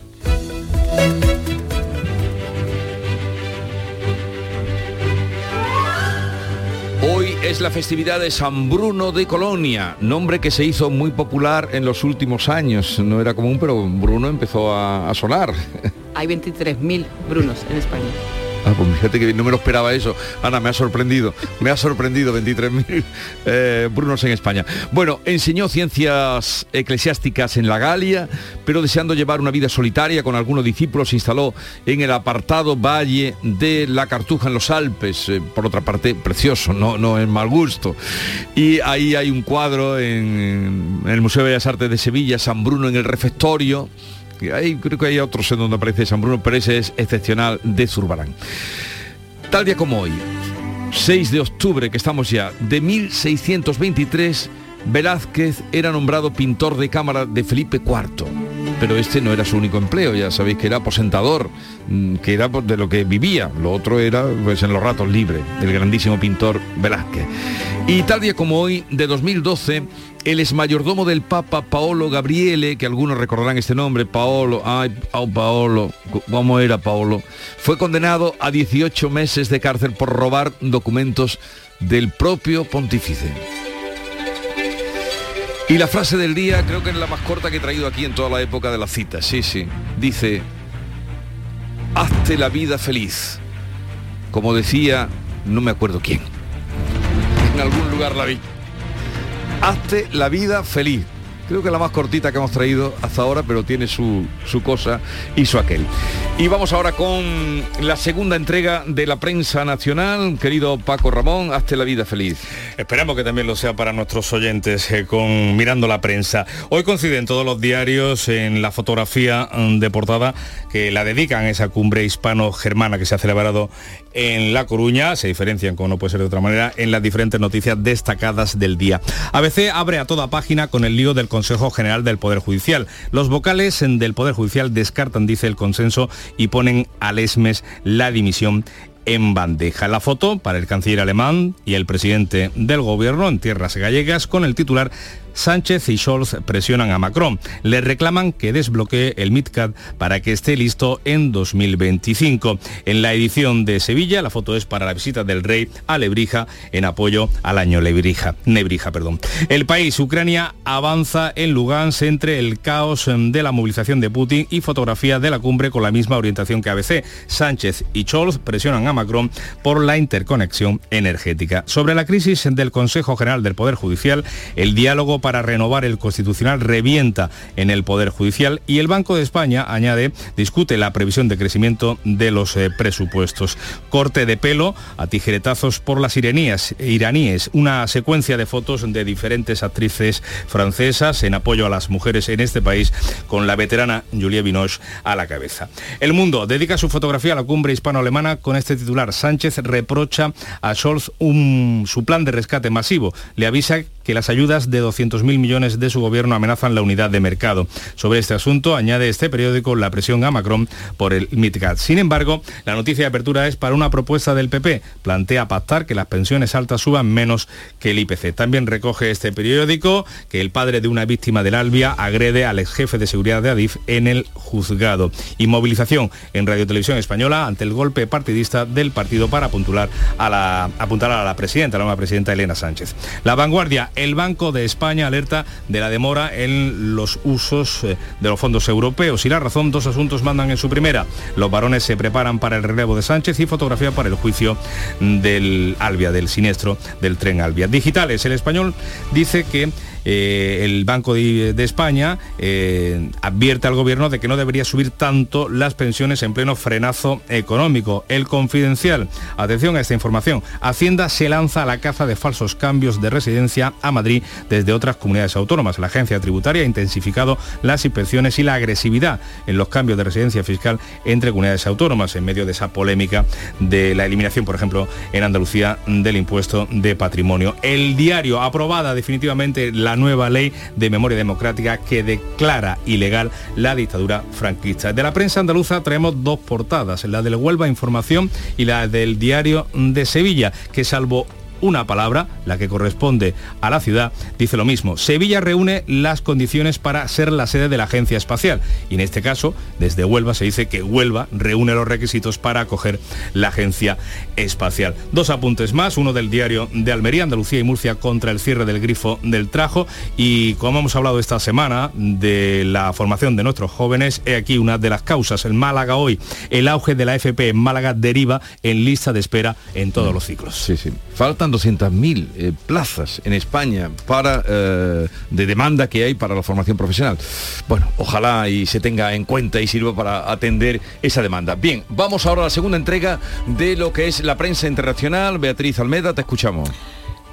Es la festividad de San Bruno de Colonia, nombre que se hizo muy popular en los últimos años. No era común, pero Bruno empezó a, sonar. Hay 23.000 Brunos en España. Ah, pues fíjate que no me lo esperaba eso. Ana, me ha sorprendido. Me ha sorprendido 23.000 eh, Brunos en España. Bueno, enseñó ciencias eclesiásticas en la Galia, pero deseando llevar una vida solitaria con algunos discípulos, se instaló en el apartado valle de la Cartuja en los Alpes. Eh, por otra parte, precioso, no, no es mal gusto. Y ahí hay un cuadro en, en el Museo de Bellas Artes de Sevilla, San Bruno en el refectorio hay, creo que hay otros en donde aparece San Bruno, pero ese es excepcional de Zurbarán. Tal día como hoy, 6 de octubre, que estamos ya, de 1623, Velázquez era nombrado pintor de cámara de Felipe IV. Pero este no era su único empleo, ya sabéis que era aposentador, que era de lo que vivía. Lo otro era pues en los ratos libres, el grandísimo pintor Velázquez. Y tal día como hoy, de 2012, el exmayordomo del Papa Paolo Gabriele, que algunos recordarán este nombre, Paolo, ay, oh, Paolo, ¿cómo era Paolo? Fue condenado a 18 meses de cárcel por robar documentos del propio pontífice. Y la frase del día creo que es la más corta que he traído aquí en toda la época de la cita. Sí, sí. Dice, hazte la vida feliz. Como decía, no me acuerdo quién. En algún lugar la vi. Hazte la vida feliz. Creo que la más cortita que hemos traído hasta ahora, pero tiene su, su, cosa y su aquel. Y vamos ahora con la segunda entrega de la prensa nacional. Querido Paco Ramón, hazte la vida feliz. Esperamos que también lo sea para nuestros oyentes eh, con Mirando la Prensa. Hoy coinciden todos los diarios en la fotografía mm, de portada que la dedican a esa cumbre hispano-germana que se ha celebrado en La Coruña. Se diferencian, como no puede ser de otra manera, en las diferentes noticias destacadas del día. ABC abre a toda página con el lío del Consejo General del Poder Judicial. Los vocales del Poder Judicial descartan, dice el consenso, y ponen al ESMES la dimisión en bandeja. La foto para el canciller alemán y el presidente del gobierno en tierras gallegas con el titular Sánchez y Scholz presionan a Macron. Le reclaman que desbloquee el MidCat para que esté listo en 2025. En la edición de Sevilla, la foto es para la visita del rey a Lebrija en apoyo al año Lebrija, Nebrija. Perdón. El país, Ucrania, avanza en Lugansk entre el caos de la movilización de Putin y fotografía de la cumbre con la misma orientación que ABC. Sánchez y Scholz presionan a Macron por la interconexión energética. Sobre la crisis del Consejo General del Poder Judicial, el diálogo para renovar el Constitucional revienta en el Poder Judicial y el Banco de España, añade, discute la previsión de crecimiento de los eh, presupuestos. Corte de pelo a tijeretazos por las iraníes, iraníes, una secuencia de fotos de diferentes actrices francesas en apoyo a las mujeres en este país con la veterana Julia Binoche a la cabeza. El Mundo dedica su fotografía a la cumbre hispano-alemana con este titular. Sánchez reprocha a Scholz su plan de rescate masivo. Le avisa que las ayudas de 200.000 millones de su gobierno amenazan la unidad de mercado. Sobre este asunto añade este periódico la presión a Macron por el MidGat. Sin embargo, la noticia de apertura es para una propuesta del PP. Plantea pactar que las pensiones altas suban menos que el IPC. También recoge este periódico que el padre de una víctima del Albia agrede al ex jefe de seguridad de Adif en el juzgado. Y movilización en Radio Televisión Española ante el golpe partidista del partido para apuntar a la, apuntar a la presidenta, la nueva presidenta Elena Sánchez. La vanguardia el Banco de España alerta de la demora en los usos eh, de los fondos europeos y la razón, dos asuntos mandan en su primera. Los varones se preparan para el relevo de Sánchez y fotografía para el juicio del Albia, del siniestro del tren Albia. Digitales, el español dice que eh, el Banco de, España eh, advierte al gobierno de que no debería subir tanto las pensiones en pleno frenazo económico. El confidencial, atención a esta información, Hacienda se lanza a la caza de falsos cambios de residencia a Madrid desde otras comunidades autónomas. La agencia tributaria ha intensificado las inspecciones y la agresividad en los cambios de residencia fiscal entre comunidades autónomas en medio de esa polémica de la eliminación, por ejemplo, en Andalucía del impuesto de patrimonio. El diario aprobada definitivamente la nueva ley de memoria democrática que declara ilegal la dictadura franquista. De la prensa andaluza traemos dos portadas, la del Huelva Información y la del Diario de Sevilla, que salvo una palabra, la que corresponde a la ciudad, dice lo mismo. Sevilla reúne las condiciones para ser la sede de la Agencia Espacial. Y en este caso, desde Huelva se dice que Huelva reúne los requisitos para acoger la Agencia Espacial. Dos apuntes más, uno del diario de Almería, Andalucía y Murcia contra el cierre del grifo del trajo. Y como hemos hablado esta semana de la formación de nuestros jóvenes, he aquí una de las causas. El Málaga hoy, el auge de la FP en Málaga deriva en lista de espera en todos los ciclos. Sí, sí. Faltan 200.000 eh, plazas en España para eh, de demanda que hay para la formación profesional. Bueno, ojalá y se tenga en cuenta y sirva para atender esa demanda. Bien, vamos ahora a la segunda entrega de lo que es la prensa internacional. Beatriz Almeda, te escuchamos.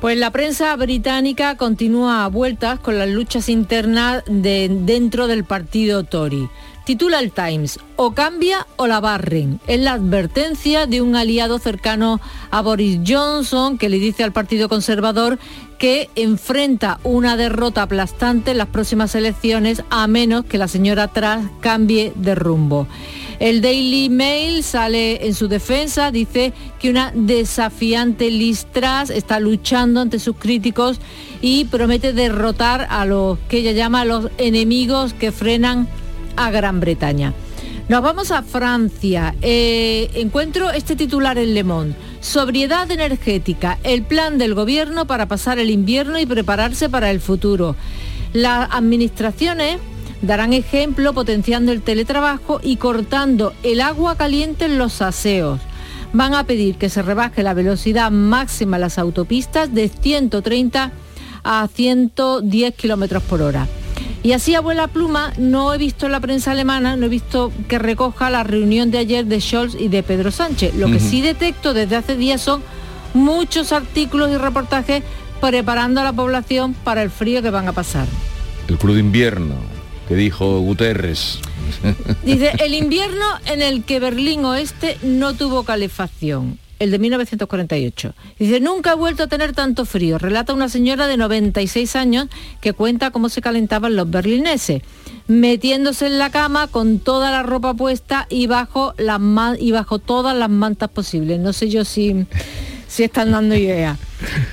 Pues la prensa británica continúa a vueltas con las luchas internas de, dentro del partido Tory. Titula el Times, o cambia o la barren. Es la advertencia de un aliado cercano a Boris Johnson que le dice al Partido Conservador que enfrenta una derrota aplastante en las próximas elecciones a menos que la señora Truss cambie de rumbo. El Daily Mail sale en su defensa, dice que una desafiante Liz Truss está luchando ante sus críticos y promete derrotar a los que ella llama los enemigos que frenan a Gran Bretaña. Nos vamos a Francia. Eh, encuentro este titular en Le Monde. Sobriedad energética, el plan del gobierno para pasar el invierno y prepararse para el futuro. Las administraciones darán ejemplo potenciando el teletrabajo y cortando el agua caliente en los aseos. Van a pedir que se rebaje la velocidad máxima en las autopistas de 130 a 110 kilómetros por hora. Y así abuela pluma, no he visto en la prensa alemana, no he visto que recoja la reunión de ayer de Scholz y de Pedro Sánchez. Lo que sí detecto desde hace días son muchos artículos y reportajes preparando a la población para el frío que van a pasar. El crudo invierno que dijo Guterres. Dice, el invierno en el que Berlín Oeste no tuvo calefacción el de 1948. Dice, nunca he vuelto a tener tanto frío. Relata una señora de 96 años que cuenta cómo se calentaban los berlineses, metiéndose en la cama con toda la ropa puesta y bajo, las y bajo todas las mantas posibles. No sé yo si, si están dando idea.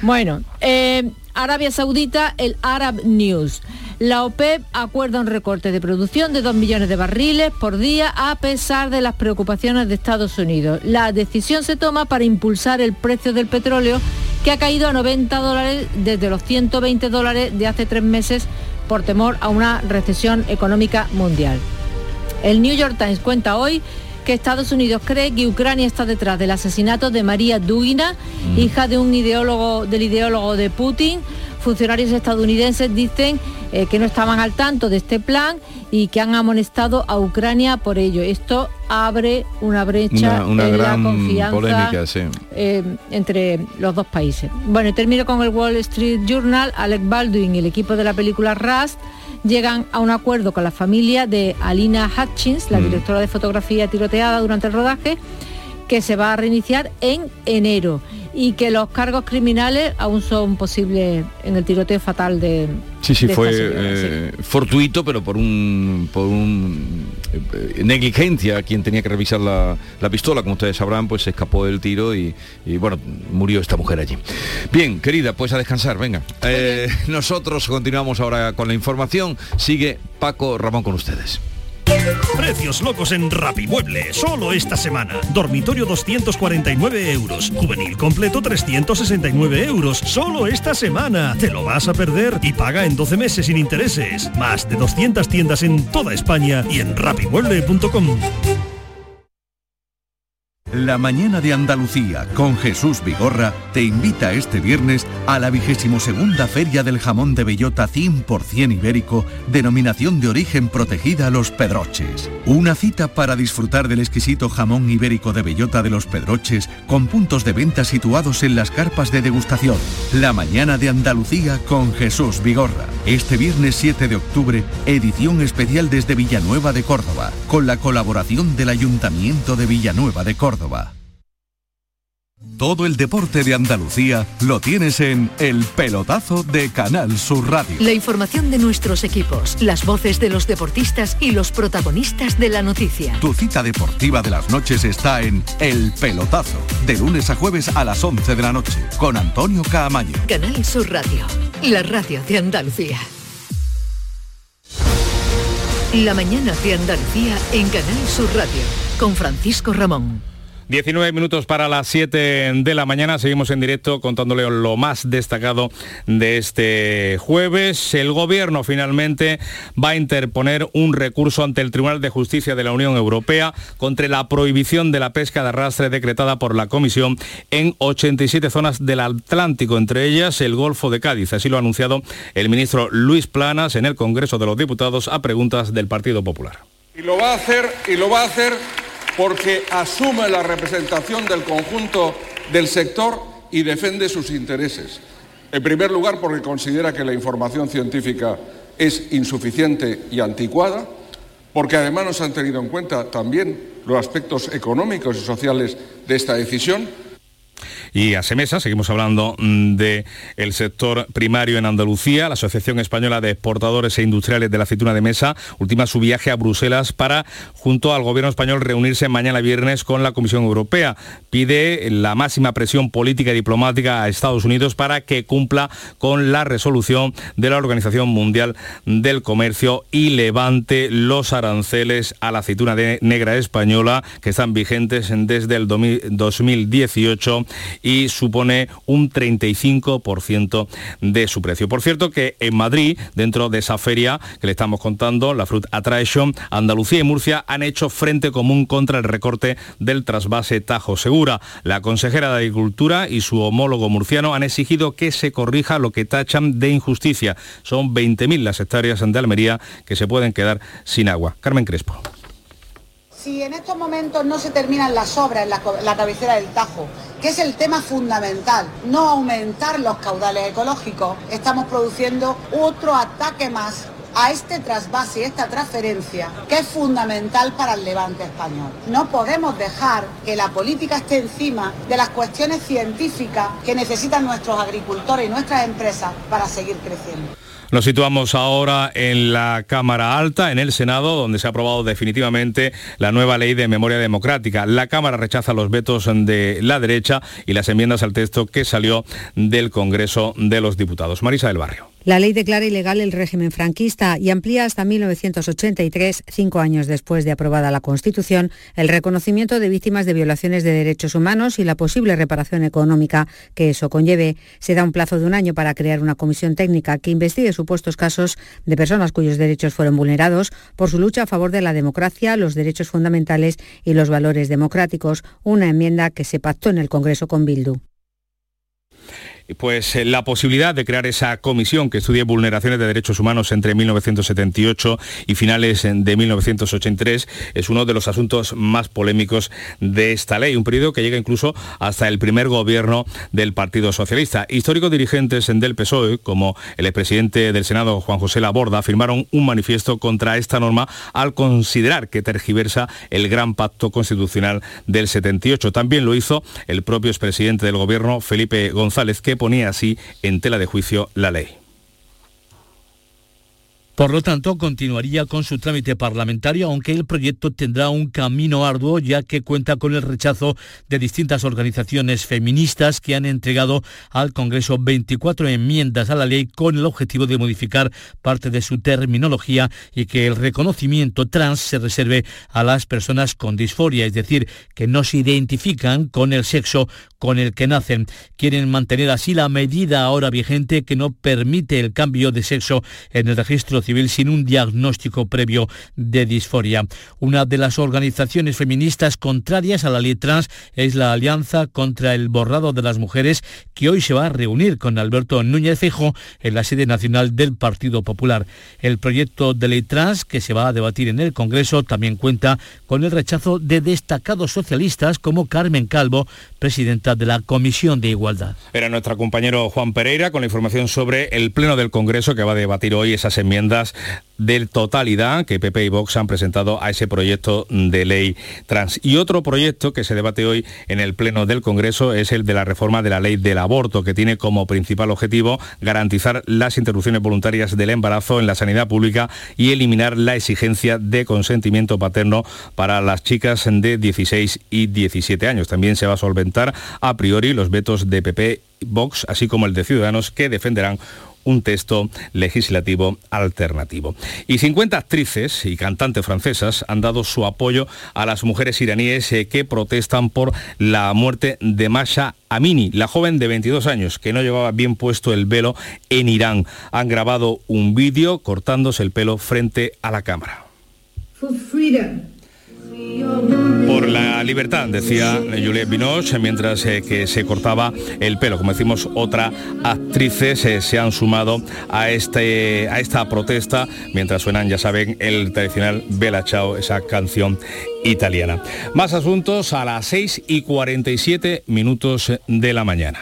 Bueno, eh, Arabia Saudita, el Arab News. La OPEP acuerda un recorte de producción de 2 millones de barriles por día a pesar de las preocupaciones de Estados Unidos. La decisión se toma para impulsar el precio del petróleo que ha caído a 90 dólares desde los 120 dólares de hace tres meses por temor a una recesión económica mundial. El New York Times cuenta hoy que Estados Unidos cree que Ucrania está detrás del asesinato de María Dugina, hija de un ideólogo del ideólogo de Putin. Funcionarios estadounidenses dicen eh, que no estaban al tanto de este plan y que han amonestado a Ucrania por ello. Esto abre una brecha Una, una en gran la confianza polémica, sí. eh, entre los dos países. Bueno, y termino con el Wall Street Journal. Alec Baldwin y el equipo de la película Rust llegan a un acuerdo con la familia de Alina Hutchins, la Mm. directora de fotografía tiroteada durante el rodaje, que se va a reiniciar en enero y que los cargos criminales aún son posibles en el tiroteo fatal de Sí, sí, de fue sí. eh, fortuito, pero por un por un eh, negligencia quien tenía que revisar la, la pistola, como ustedes sabrán, pues se escapó del tiro y, y, bueno, murió esta mujer allí. Bien, querida, pues a descansar, venga. Eh, nosotros continuamos ahora con la información. Sigue Paco Ramón con ustedes. Precios locos en Rapimueble, solo esta semana. Dormitorio 249 euros, juvenil completo 369 euros, solo esta semana. Te lo vas a perder y paga en 12 meses sin intereses. Más de 200 tiendas en toda España y en rapimueble.com. La mañana de Andalucía con Jesús Vigorra te invita este viernes a la vigésimo segunda Feria del Jamón de Bellota 100% ibérico, denominación de origen protegida Los Pedroches. Una cita para disfrutar del exquisito jamón ibérico de Bellota de Los Pedroches con puntos de venta situados en las carpas de degustación. La mañana de Andalucía con Jesús Vigorra. Este viernes 7 de octubre, edición especial desde Villanueva de Córdoba, con la colaboración del Ayuntamiento de Villanueva de Córdoba. Todo el deporte de Andalucía lo tienes en El Pelotazo de Canal Sur Radio. La información de nuestros equipos, las voces de los deportistas y los protagonistas de la noticia. Tu cita deportiva de las noches está en El Pelotazo, de lunes a jueves a las 11 de la noche, con Antonio Caamaño. Canal Sur Radio, la radio de Andalucía. La mañana de Andalucía en Canal Sur Radio, con Francisco Ramón. 19 minutos para las 7 de la mañana. Seguimos en directo contándole lo más destacado de este jueves. El gobierno finalmente va a interponer un recurso ante el Tribunal de Justicia de la Unión Europea contra la prohibición de la pesca de arrastre decretada por la Comisión en 87 zonas del Atlántico, entre ellas el Golfo de Cádiz. Así lo ha anunciado el ministro Luis Planas en el Congreso de los Diputados a preguntas del Partido Popular. Y lo va a hacer, y lo va a hacer porque asume la representación del conjunto del sector y defiende sus intereses. En primer lugar, porque considera que la información científica es insuficiente y anticuada, porque además no se han tenido en cuenta también los aspectos económicos y sociales de esta decisión, y a Semesa. Seguimos hablando del el sector primario en Andalucía. La Asociación Española de Exportadores e Industriales de la Aceituna de Mesa ultima su viaje a Bruselas para, junto al gobierno español, reunirse mañana viernes con la Comisión Europea. Pide la máxima presión política y diplomática a Estados Unidos para que cumpla con la resolución de la Organización Mundial del Comercio y levante los aranceles a la aceituna de negra española que están vigentes desde el 2018 y supone un 35% de su precio. Por cierto que en Madrid, dentro de esa feria que le estamos contando, la Fruit Attraction, Andalucía y Murcia han hecho frente común contra el recorte del trasvase Tajo Segura. La consejera de Agricultura y su homólogo murciano han exigido que se corrija lo que tachan de injusticia. Son 20.000 las hectáreas de Almería que se pueden quedar sin agua. Carmen Crespo. Si en estos momentos no se terminan las obras en la, cabecera del Tajo, que es el tema fundamental, no aumentar los caudales ecológicos, estamos produciendo otro ataque más a este trasvase y esta transferencia que es fundamental para el levante español. No podemos dejar que la política esté encima de las cuestiones científicas que necesitan nuestros agricultores y nuestras empresas para seguir creciendo. Nos situamos ahora en la Cámara Alta, en el Senado, donde se ha aprobado definitivamente la nueva ley de memoria democrática. La Cámara rechaza los vetos de la derecha y las enmiendas al texto que salió del Congreso de los Diputados. Marisa del Barrio. La ley declara ilegal el régimen franquista y amplía hasta 1983, cinco años después de aprobada la Constitución, el reconocimiento de víctimas de violaciones de derechos humanos y la posible reparación económica que eso conlleve. Se da un plazo de un año para crear una comisión técnica que investigue supuestos casos de personas cuyos derechos fueron vulnerados por su lucha a favor de la democracia, los derechos fundamentales y los valores democráticos, una enmienda que se pactó en el Congreso con Bildu pues eh, la posibilidad de crear esa comisión que estudie vulneraciones de derechos humanos entre 1978 y finales eh, de 1983 es uno de los asuntos más polémicos de esta ley, un periodo que llega incluso hasta el primer gobierno del Partido Socialista. Históricos dirigentes del PSOE, como el expresidente del Senado Juan José Laborda, firmaron un manifiesto contra esta norma al considerar que tergiversa el gran pacto constitucional del 78. También lo hizo el propio expresidente del gobierno Felipe González, que ponía así en tela de juicio la ley. Por lo tanto, continuaría con su trámite parlamentario, aunque el proyecto tendrá un camino arduo, ya que cuenta con el rechazo de distintas organizaciones feministas que han entregado al Congreso 24 enmiendas a la ley con el objetivo de modificar parte de su terminología y que el reconocimiento trans se reserve a las personas con disforia, es decir, que no se identifican con el sexo con el que nacen. Quieren mantener así la medida ahora vigente que no permite el cambio de sexo en el registro civil sin un diagnóstico previo de disforia. Una de las organizaciones feministas contrarias a la ley trans es la Alianza contra el Borrado de las Mujeres, que hoy se va a reunir con Alberto Núñez Fejo en la sede nacional del Partido Popular. El proyecto de ley trans que se va a debatir en el Congreso también cuenta con el rechazo de destacados socialistas como Carmen Calvo, presidenta de la Comisión de Igualdad. Era nuestro compañero Juan Pereira con la información sobre el Pleno del Congreso que va a debatir hoy esas enmiendas de totalidad que PP y Vox han presentado a ese proyecto de ley trans. Y otro proyecto que se debate hoy en el Pleno del Congreso es el de la reforma de la ley del aborto, que tiene como principal objetivo garantizar las interrupciones voluntarias del embarazo en la sanidad pública y eliminar la exigencia de consentimiento paterno para las chicas de 16 y 17 años. También se va a solventar a priori los vetos de PP Vox, así como el de Ciudadanos, que defenderán un texto legislativo alternativo. Y 50 actrices y cantantes francesas han dado su apoyo a las mujeres iraníes eh, que protestan por la muerte de Masha Amini, la joven de 22 años que no llevaba bien puesto el velo en Irán. Han grabado un vídeo cortándose el pelo frente a la cámara. Por la libertad, decía Juliette Binoche, mientras eh, que se cortaba el pelo. Como decimos, otras actrices eh, se han sumado a, este, a esta protesta, mientras suenan, ya saben, el tradicional Bella Ciao, esa canción italiana. Más asuntos a las 6 y 47 minutos de la mañana.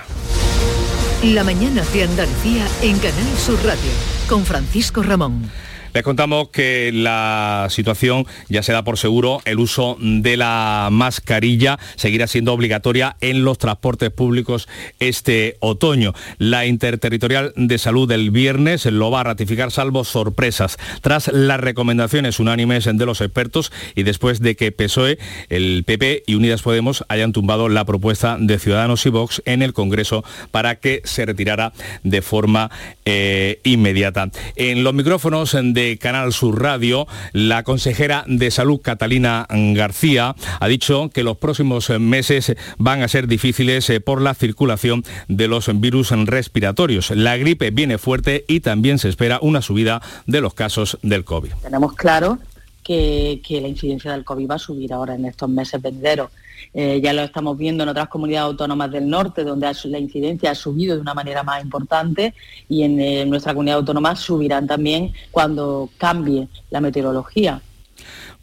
La mañana de Andalucía en Canal Sur Radio, con Francisco Ramón. Les contamos que la situación ya se da por seguro. El uso de la mascarilla seguirá siendo obligatoria en los transportes públicos este otoño. La Interterritorial de Salud del viernes lo va a ratificar salvo sorpresas. Tras las recomendaciones unánimes de los expertos y después de que PSOE, el PP y Unidas Podemos hayan tumbado la propuesta de Ciudadanos y Vox en el Congreso para que se retirara de forma eh, inmediata. En los micrófonos de Canal Sur Radio, la consejera de Salud Catalina García ha dicho que los próximos meses van a ser difíciles eh, por la circulación de los virus respiratorios. La gripe viene fuerte y también se espera una subida de los casos del COVID. Tenemos claro que, la incidencia del COVID va a subir ahora en estos meses venideros eh, ya lo estamos viendo en otras comunidades autónomas del norte, donde la incidencia ha subido de una manera más importante y en, eh, nuestra comunidad autónoma subirán también cuando cambie la meteorología.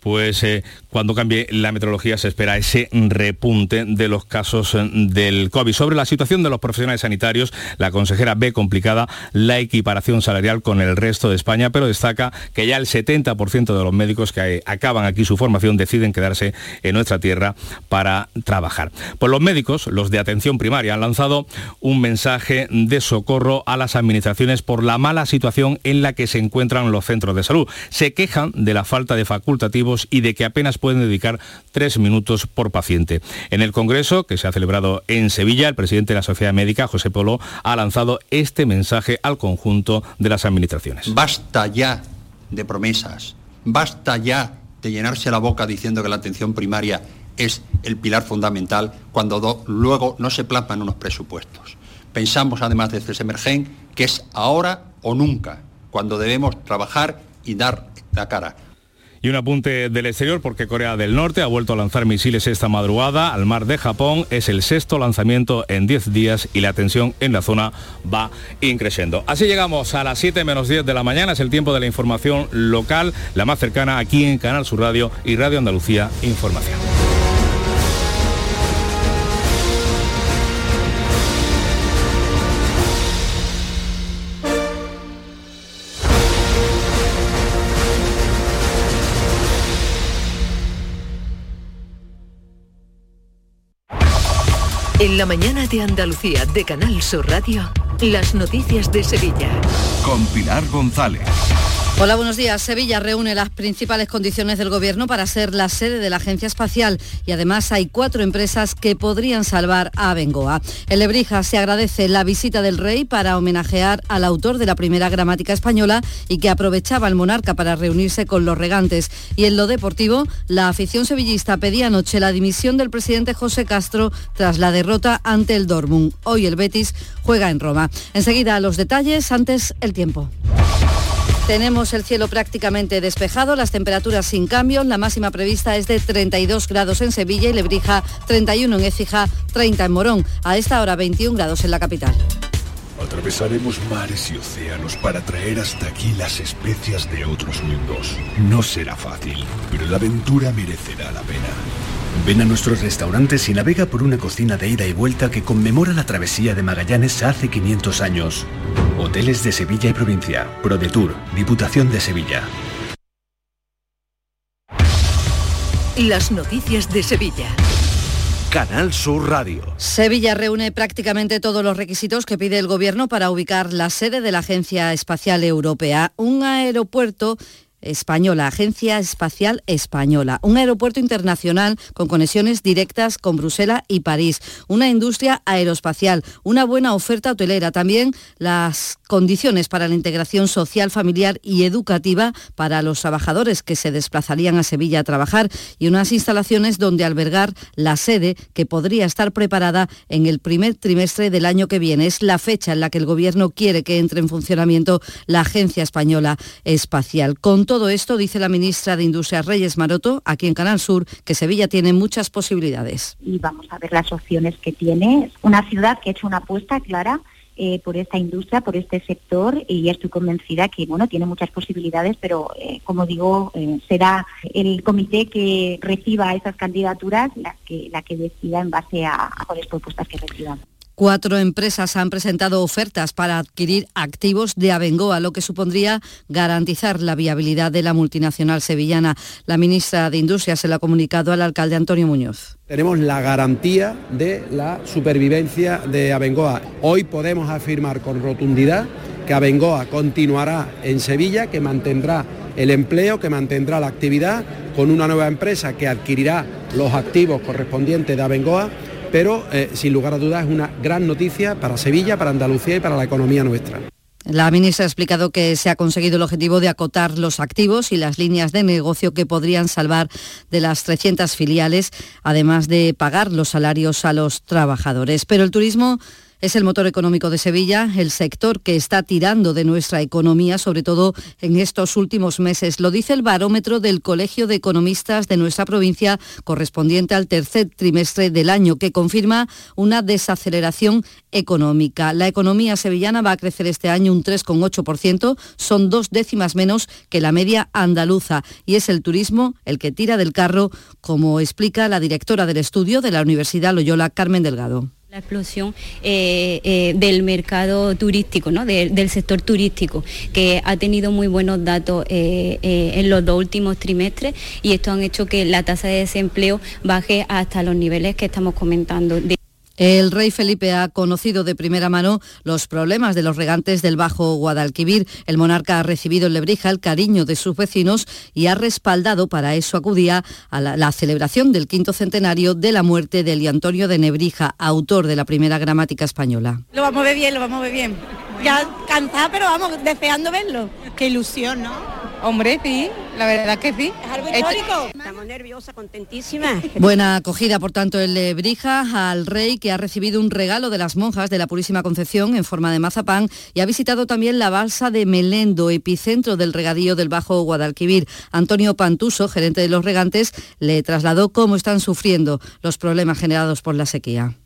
Pues eh, cuando cambie la meteorología se espera ese repunte de los casos eh, del COVID. Sobre la situación de los profesionales sanitarios, la consejera ve complicada la equiparación salarial con el resto de España, pero destaca que ya el 70% de los médicos que acaban aquí su formación deciden quedarse en nuestra tierra para trabajar. Pues los médicos, los de atención primaria, han lanzado un mensaje de socorro a las administraciones por la mala situación en la que se encuentran los centros de salud. Se quejan de la falta de facultativos y de que apenas pueden dedicar tres minutos por paciente. En el Congreso, que se ha celebrado en Sevilla, el presidente de la Sociedad Médica, José Polo, ha lanzado este mensaje al conjunto de las administraciones. Basta ya de promesas, basta ya de llenarse la boca diciendo que la atención primaria es el pilar fundamental cuando luego no se plasman unos presupuestos. Pensamos además desde Semergen que es ahora o nunca cuando debemos trabajar y dar la cara. Y un apunte del exterior porque Corea del Norte ha vuelto a lanzar misiles esta madrugada al mar de Japón. Es el sexto lanzamiento en 10 días y la tensión en la zona va increciendo. Así llegamos a las 7 menos 10 de la mañana. Es el tiempo de la información local, la más cercana aquí en Canal Sur Radio y Radio Andalucía Información. Mañana de Andalucía de Canal Sur Radio, las noticias de Sevilla. Con Pilar González. Hola, buenos días. Sevilla reúne las principales condiciones del Gobierno para ser la sede de la Agencia Espacial y además hay cuatro empresas que podrían salvar a Bengoa. En Lebrija se agradece la visita del rey para homenajear al autor de la primera gramática española y que aprovechaba el monarca para reunirse con los regantes. Y en lo deportivo, la afición sevillista pedía anoche la dimisión del presidente José Castro tras la derrota ante el Dortmund. Hoy el Betis juega en Roma. Enseguida los detalles, antes el tiempo. Tenemos el cielo prácticamente despejado, las temperaturas sin cambios, la máxima prevista es de 32 grados en Sevilla y Lebrija, 31 en Écija, 30 en Morón, a esta hora 21 grados en la capital. Atravesaremos mares y océanos para traer hasta aquí las especias de otros mundos. No será fácil, pero la aventura merecerá la pena. Ven a nuestros restaurantes y navega por una cocina de ida y vuelta que conmemora la travesía de Magallanes hace 500 años. Hoteles de Sevilla y provincia. ProDetour, Diputación de Sevilla. Las noticias de Sevilla. Canal Sur Radio. Sevilla reúne prácticamente todos los requisitos que pide el Gobierno para ubicar la sede de la Agencia Espacial Europea, un aeropuerto Española, Agencia Espacial Española, un aeropuerto internacional con conexiones directas con Bruselas y París, una industria aeroespacial, una buena oferta hotelera, también las condiciones para la integración social, familiar y educativa para los trabajadores que se desplazarían a Sevilla a trabajar y unas instalaciones donde albergar la sede que podría estar preparada en el primer trimestre del año que viene. Es la fecha en la que el Gobierno quiere que entre en funcionamiento la Agencia Española Espacial. Con todo esto, dice la ministra de Industria Reyes Maroto, aquí en Canal Sur, que Sevilla tiene muchas posibilidades. Y vamos a ver las opciones que tiene. Una ciudad que ha hecho una apuesta clara eh, por esta industria, por este sector y estoy convencida que bueno tiene muchas posibilidades, pero eh, como digo eh, será el comité que reciba esas candidaturas la que decida en base a, a las propuestas que reciban. Cuatro empresas han presentado ofertas para adquirir activos de Abengoa, lo que supondría garantizar la viabilidad de la multinacional sevillana. La ministra de Industria se lo ha comunicado al alcalde Antonio Muñoz. Tenemos la garantía de la supervivencia de Abengoa. Hoy podemos afirmar con rotundidad que Abengoa continuará en Sevilla, que mantendrá el empleo, que mantendrá la actividad con una nueva empresa que adquirirá los activos correspondientes de Abengoa pero eh, sin lugar a dudas es una gran noticia para Sevilla, para Andalucía y para la economía nuestra. La ministra ha explicado que se ha conseguido el objetivo de acotar los activos y las líneas de negocio que podrían salvar de las 300 filiales, además de pagar los salarios a los trabajadores. Pero el turismo Es el motor económico de Sevilla, el sector que está tirando de nuestra economía, sobre todo en estos últimos meses. Lo dice el barómetro del Colegio de Economistas de nuestra provincia, correspondiente al tercer trimestre del año, que confirma una desaceleración económica. La economía sevillana va a crecer este año un 3,8%, son dos décimas menos que la media andaluza, y es el turismo el que tira del carro, como explica la directora del estudio de la Universidad Loyola, Carmen Delgado la explosión eh, eh, del mercado turístico, ¿no? del sector turístico, que ha tenido muy buenos datos eh, en los dos últimos trimestres y esto han hecho que la tasa de desempleo baje hasta los niveles que estamos comentando. El rey Felipe ha conocido de primera mano los problemas de los regantes del Bajo Guadalquivir. El monarca ha recibido en Lebrija el cariño de sus vecinos y ha respaldado, para eso acudía a la, celebración del quinto centenario de la muerte de Eli Antonio de Nebrija, autor de la primera gramática española. Lo vamos a ver bien, lo vamos a ver bien. Ya cansada, pero vamos, deseando verlo. Qué ilusión, ¿no? Hombre, sí, la verdad que sí. ¿Es algo histórico? Estamos nerviosa, contentísima. Buena acogida, por tanto, el Lebrija al rey que ha recibido un regalo de las monjas de la Purísima Concepción en forma de mazapán y ha visitado también la balsa de Melendo, epicentro del regadío del Bajo Guadalquivir. Antonio Pantuso, gerente de los regantes, le trasladó cómo están sufriendo los problemas generados por la sequía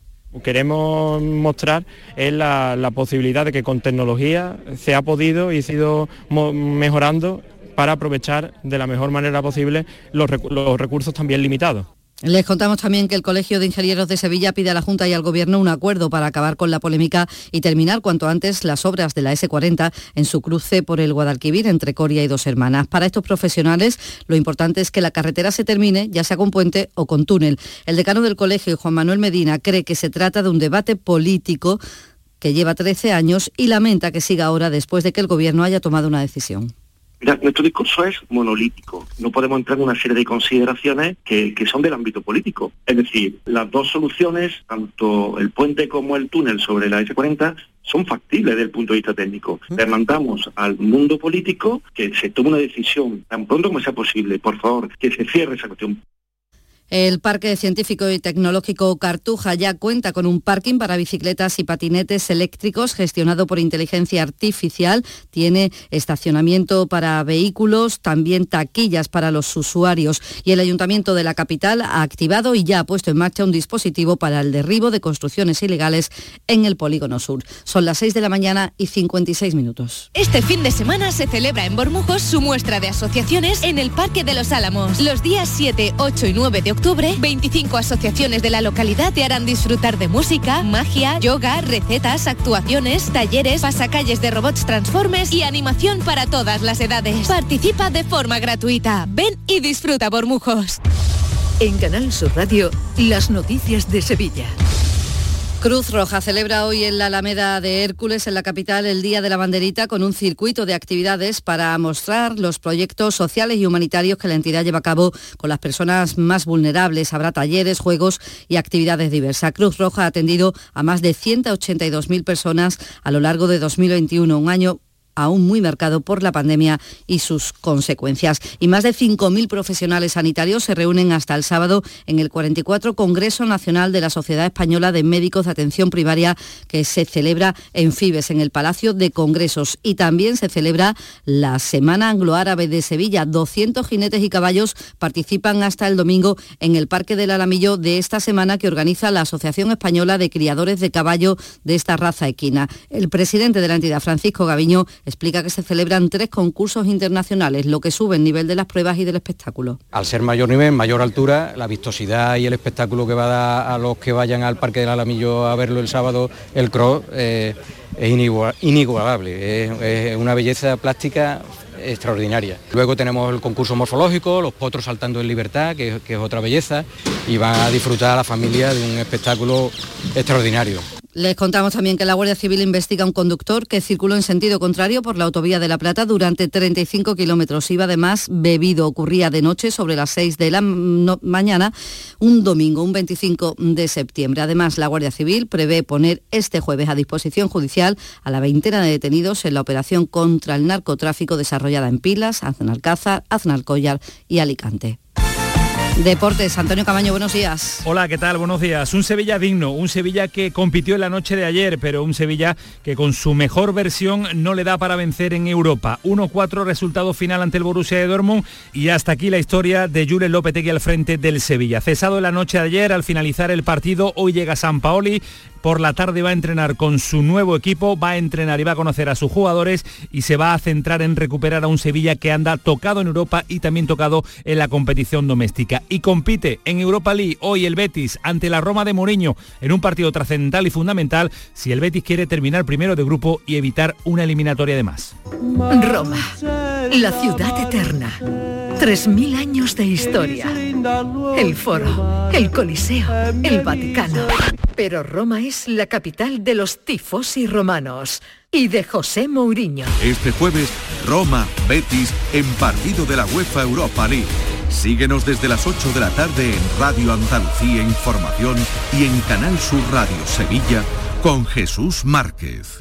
queremos mostrar es la, posibilidad de que con tecnología se ha podido y ha ido mejorando para aprovechar de la mejor manera posible los, recursos también limitados. Les contamos también que el Colegio de Ingenieros de Sevilla pide a la Junta y al Gobierno un acuerdo para acabar con la polémica y terminar cuanto antes las obras de la S40 en su cruce por el Guadalquivir entre Coria y Dos Hermanas. Para estos profesionales lo importante es que la carretera se termine, ya sea con puente o con túnel. El decano del colegio, Juan Manuel Medina, cree que se trata de un debate político que lleva 13 años y lamenta que siga ahora después de que el Gobierno haya tomado una decisión. Mira, nuestro discurso es monolítico. No podemos entrar en una serie de consideraciones que, son del ámbito político. Es decir, las dos soluciones, tanto el puente como el túnel sobre la S40, son factibles desde el punto de vista técnico. Le mandamos al mundo político que se tome una decisión tan pronto como sea posible. Por favor, que se cierre esa cuestión. El Parque Científico y Tecnológico Cartuja ya cuenta con un parking para bicicletas y patinetes eléctricos gestionado por inteligencia artificial. Tiene estacionamiento para vehículos, también taquillas para los usuarios. Y el Ayuntamiento de la capital ha activado y ya ha puesto en marcha un dispositivo para el derribo de construcciones ilegales en el Polígono Sur. Son las 6 de la mañana y 56 minutos. Este fin de semana se celebra en Bormujos su muestra de asociaciones en el Parque de los Álamos. Los días 7, 8 y 9 de octubre 25 asociaciones de la localidad te harán disfrutar de música, magia, yoga, recetas, actuaciones, talleres, pasacalles de robots transformes y animación para todas las edades. Participa de forma gratuita. Ven y disfruta Bormujos. En Canal Sur Radio, las noticias de Sevilla. Cruz Roja celebra hoy en la Alameda de Hércules, en la capital, el Día de la Banderita con un circuito de actividades para mostrar los proyectos sociales y humanitarios que la entidad lleva a cabo con las personas más vulnerables. Habrá talleres, juegos y actividades diversas. Cruz Roja ha atendido a más de 182.000 personas a lo largo de 2021, un año aún muy marcado por la pandemia y sus consecuencias. Y más de 5.000 profesionales sanitarios se reúnen hasta el sábado en el 44 Congreso Nacional de la Sociedad Española de Médicos de Atención Primaria que se celebra en Fibes, en el Palacio de Congresos. Y también se celebra la Semana Anglo-Árabe de Sevilla. 200 jinetes y caballos participan hasta el domingo en el Parque del Alamillo de esta semana que organiza la Asociación Española de Criadores de Caballo de esta raza equina. El presidente de la entidad, Francisco Gaviño, explica que se celebran tres concursos internacionales, lo que sube el nivel de las pruebas y del espectáculo. Al ser mayor nivel, mayor altura, la vistosidad y el espectáculo que va a dar a los que vayan al Parque del Alamillo a verlo el sábado, el cross, eh, es inigualable, es, una belleza plástica extraordinaria. Luego tenemos el concurso morfológico, los potros saltando en libertad, que, que, es otra belleza, y van a disfrutar a la familia de un espectáculo extraordinario. Les contamos también que la Guardia Civil investiga a un conductor que circuló en sentido contrario por la autovía de La Plata durante 35 kilómetros. Iba además bebido. Ocurría de noche sobre las 6 de la mañana, un domingo, un 25 de septiembre. Además, la Guardia Civil prevé poner este jueves a disposición judicial a la veintena de detenidos en la operación contra el narcotráfico desarrollada en Pilas, Aznalcázar, Aznalcóllar y Alicante. Deportes, Antonio Camaño, buenos días. Hola, ¿qué tal? Buenos días. Un Sevilla digno, un Sevilla que compitió en la noche de ayer, pero un Sevilla que con su mejor versión no le da para vencer en Europa. 1-4 resultado final ante el Borussia de Dortmund y hasta aquí la historia de Jules Lopetegui al frente del Sevilla. Cesado en la noche de ayer, al finalizar el partido, hoy llega San Paoli, por la tarde va a entrenar con su nuevo equipo, va a entrenar y va a conocer a sus jugadores y se va a centrar en recuperar a un Sevilla que anda tocado en Europa y también tocado en la competición doméstica. Y compite en Europa League hoy el Betis ante la Roma de Mourinho en un partido trascendental y fundamental si el Betis quiere terminar primero de grupo y evitar una eliminatoria de más. Roma, la ciudad eterna. 3.000 años de historia. El foro, el Coliseo, el Vaticano. Pero Roma es la capital de los tifosi romanos y de José Mourinho. Este jueves, Roma, Betis, en partido de la UEFA Europa League. Síguenos desde las 8 de la tarde en Radio Andalucía Información y en Canal Sur Radio Sevilla con Jesús Márquez.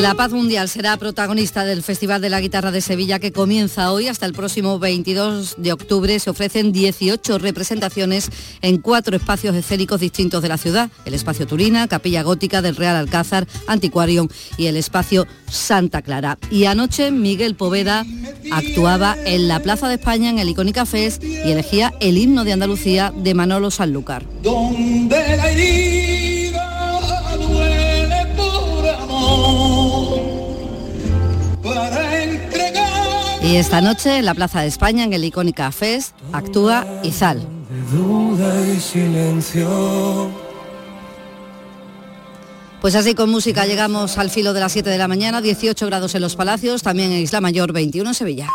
La paz mundial será protagonista del Festival de la Guitarra de Sevilla que comienza hoy hasta el próximo 22 de octubre. Se ofrecen 18 representaciones en cuatro espacios escénicos distintos de la ciudad. El espacio Turina, Capilla Gótica del Real Alcázar, Antiquarium y el espacio Santa Clara. Y anoche Miguel Poveda actuaba en la Plaza de España en el Icónica Fest y elegía el himno de Andalucía de Manolo Sanlúcar. Y esta noche en la Plaza de España, en el Icónica Fest, actúa Izal. Pues así con música llegamos al filo de las 7 de la mañana, 18 grados en los Palacios, también en Isla Mayor, 21 en Sevilla.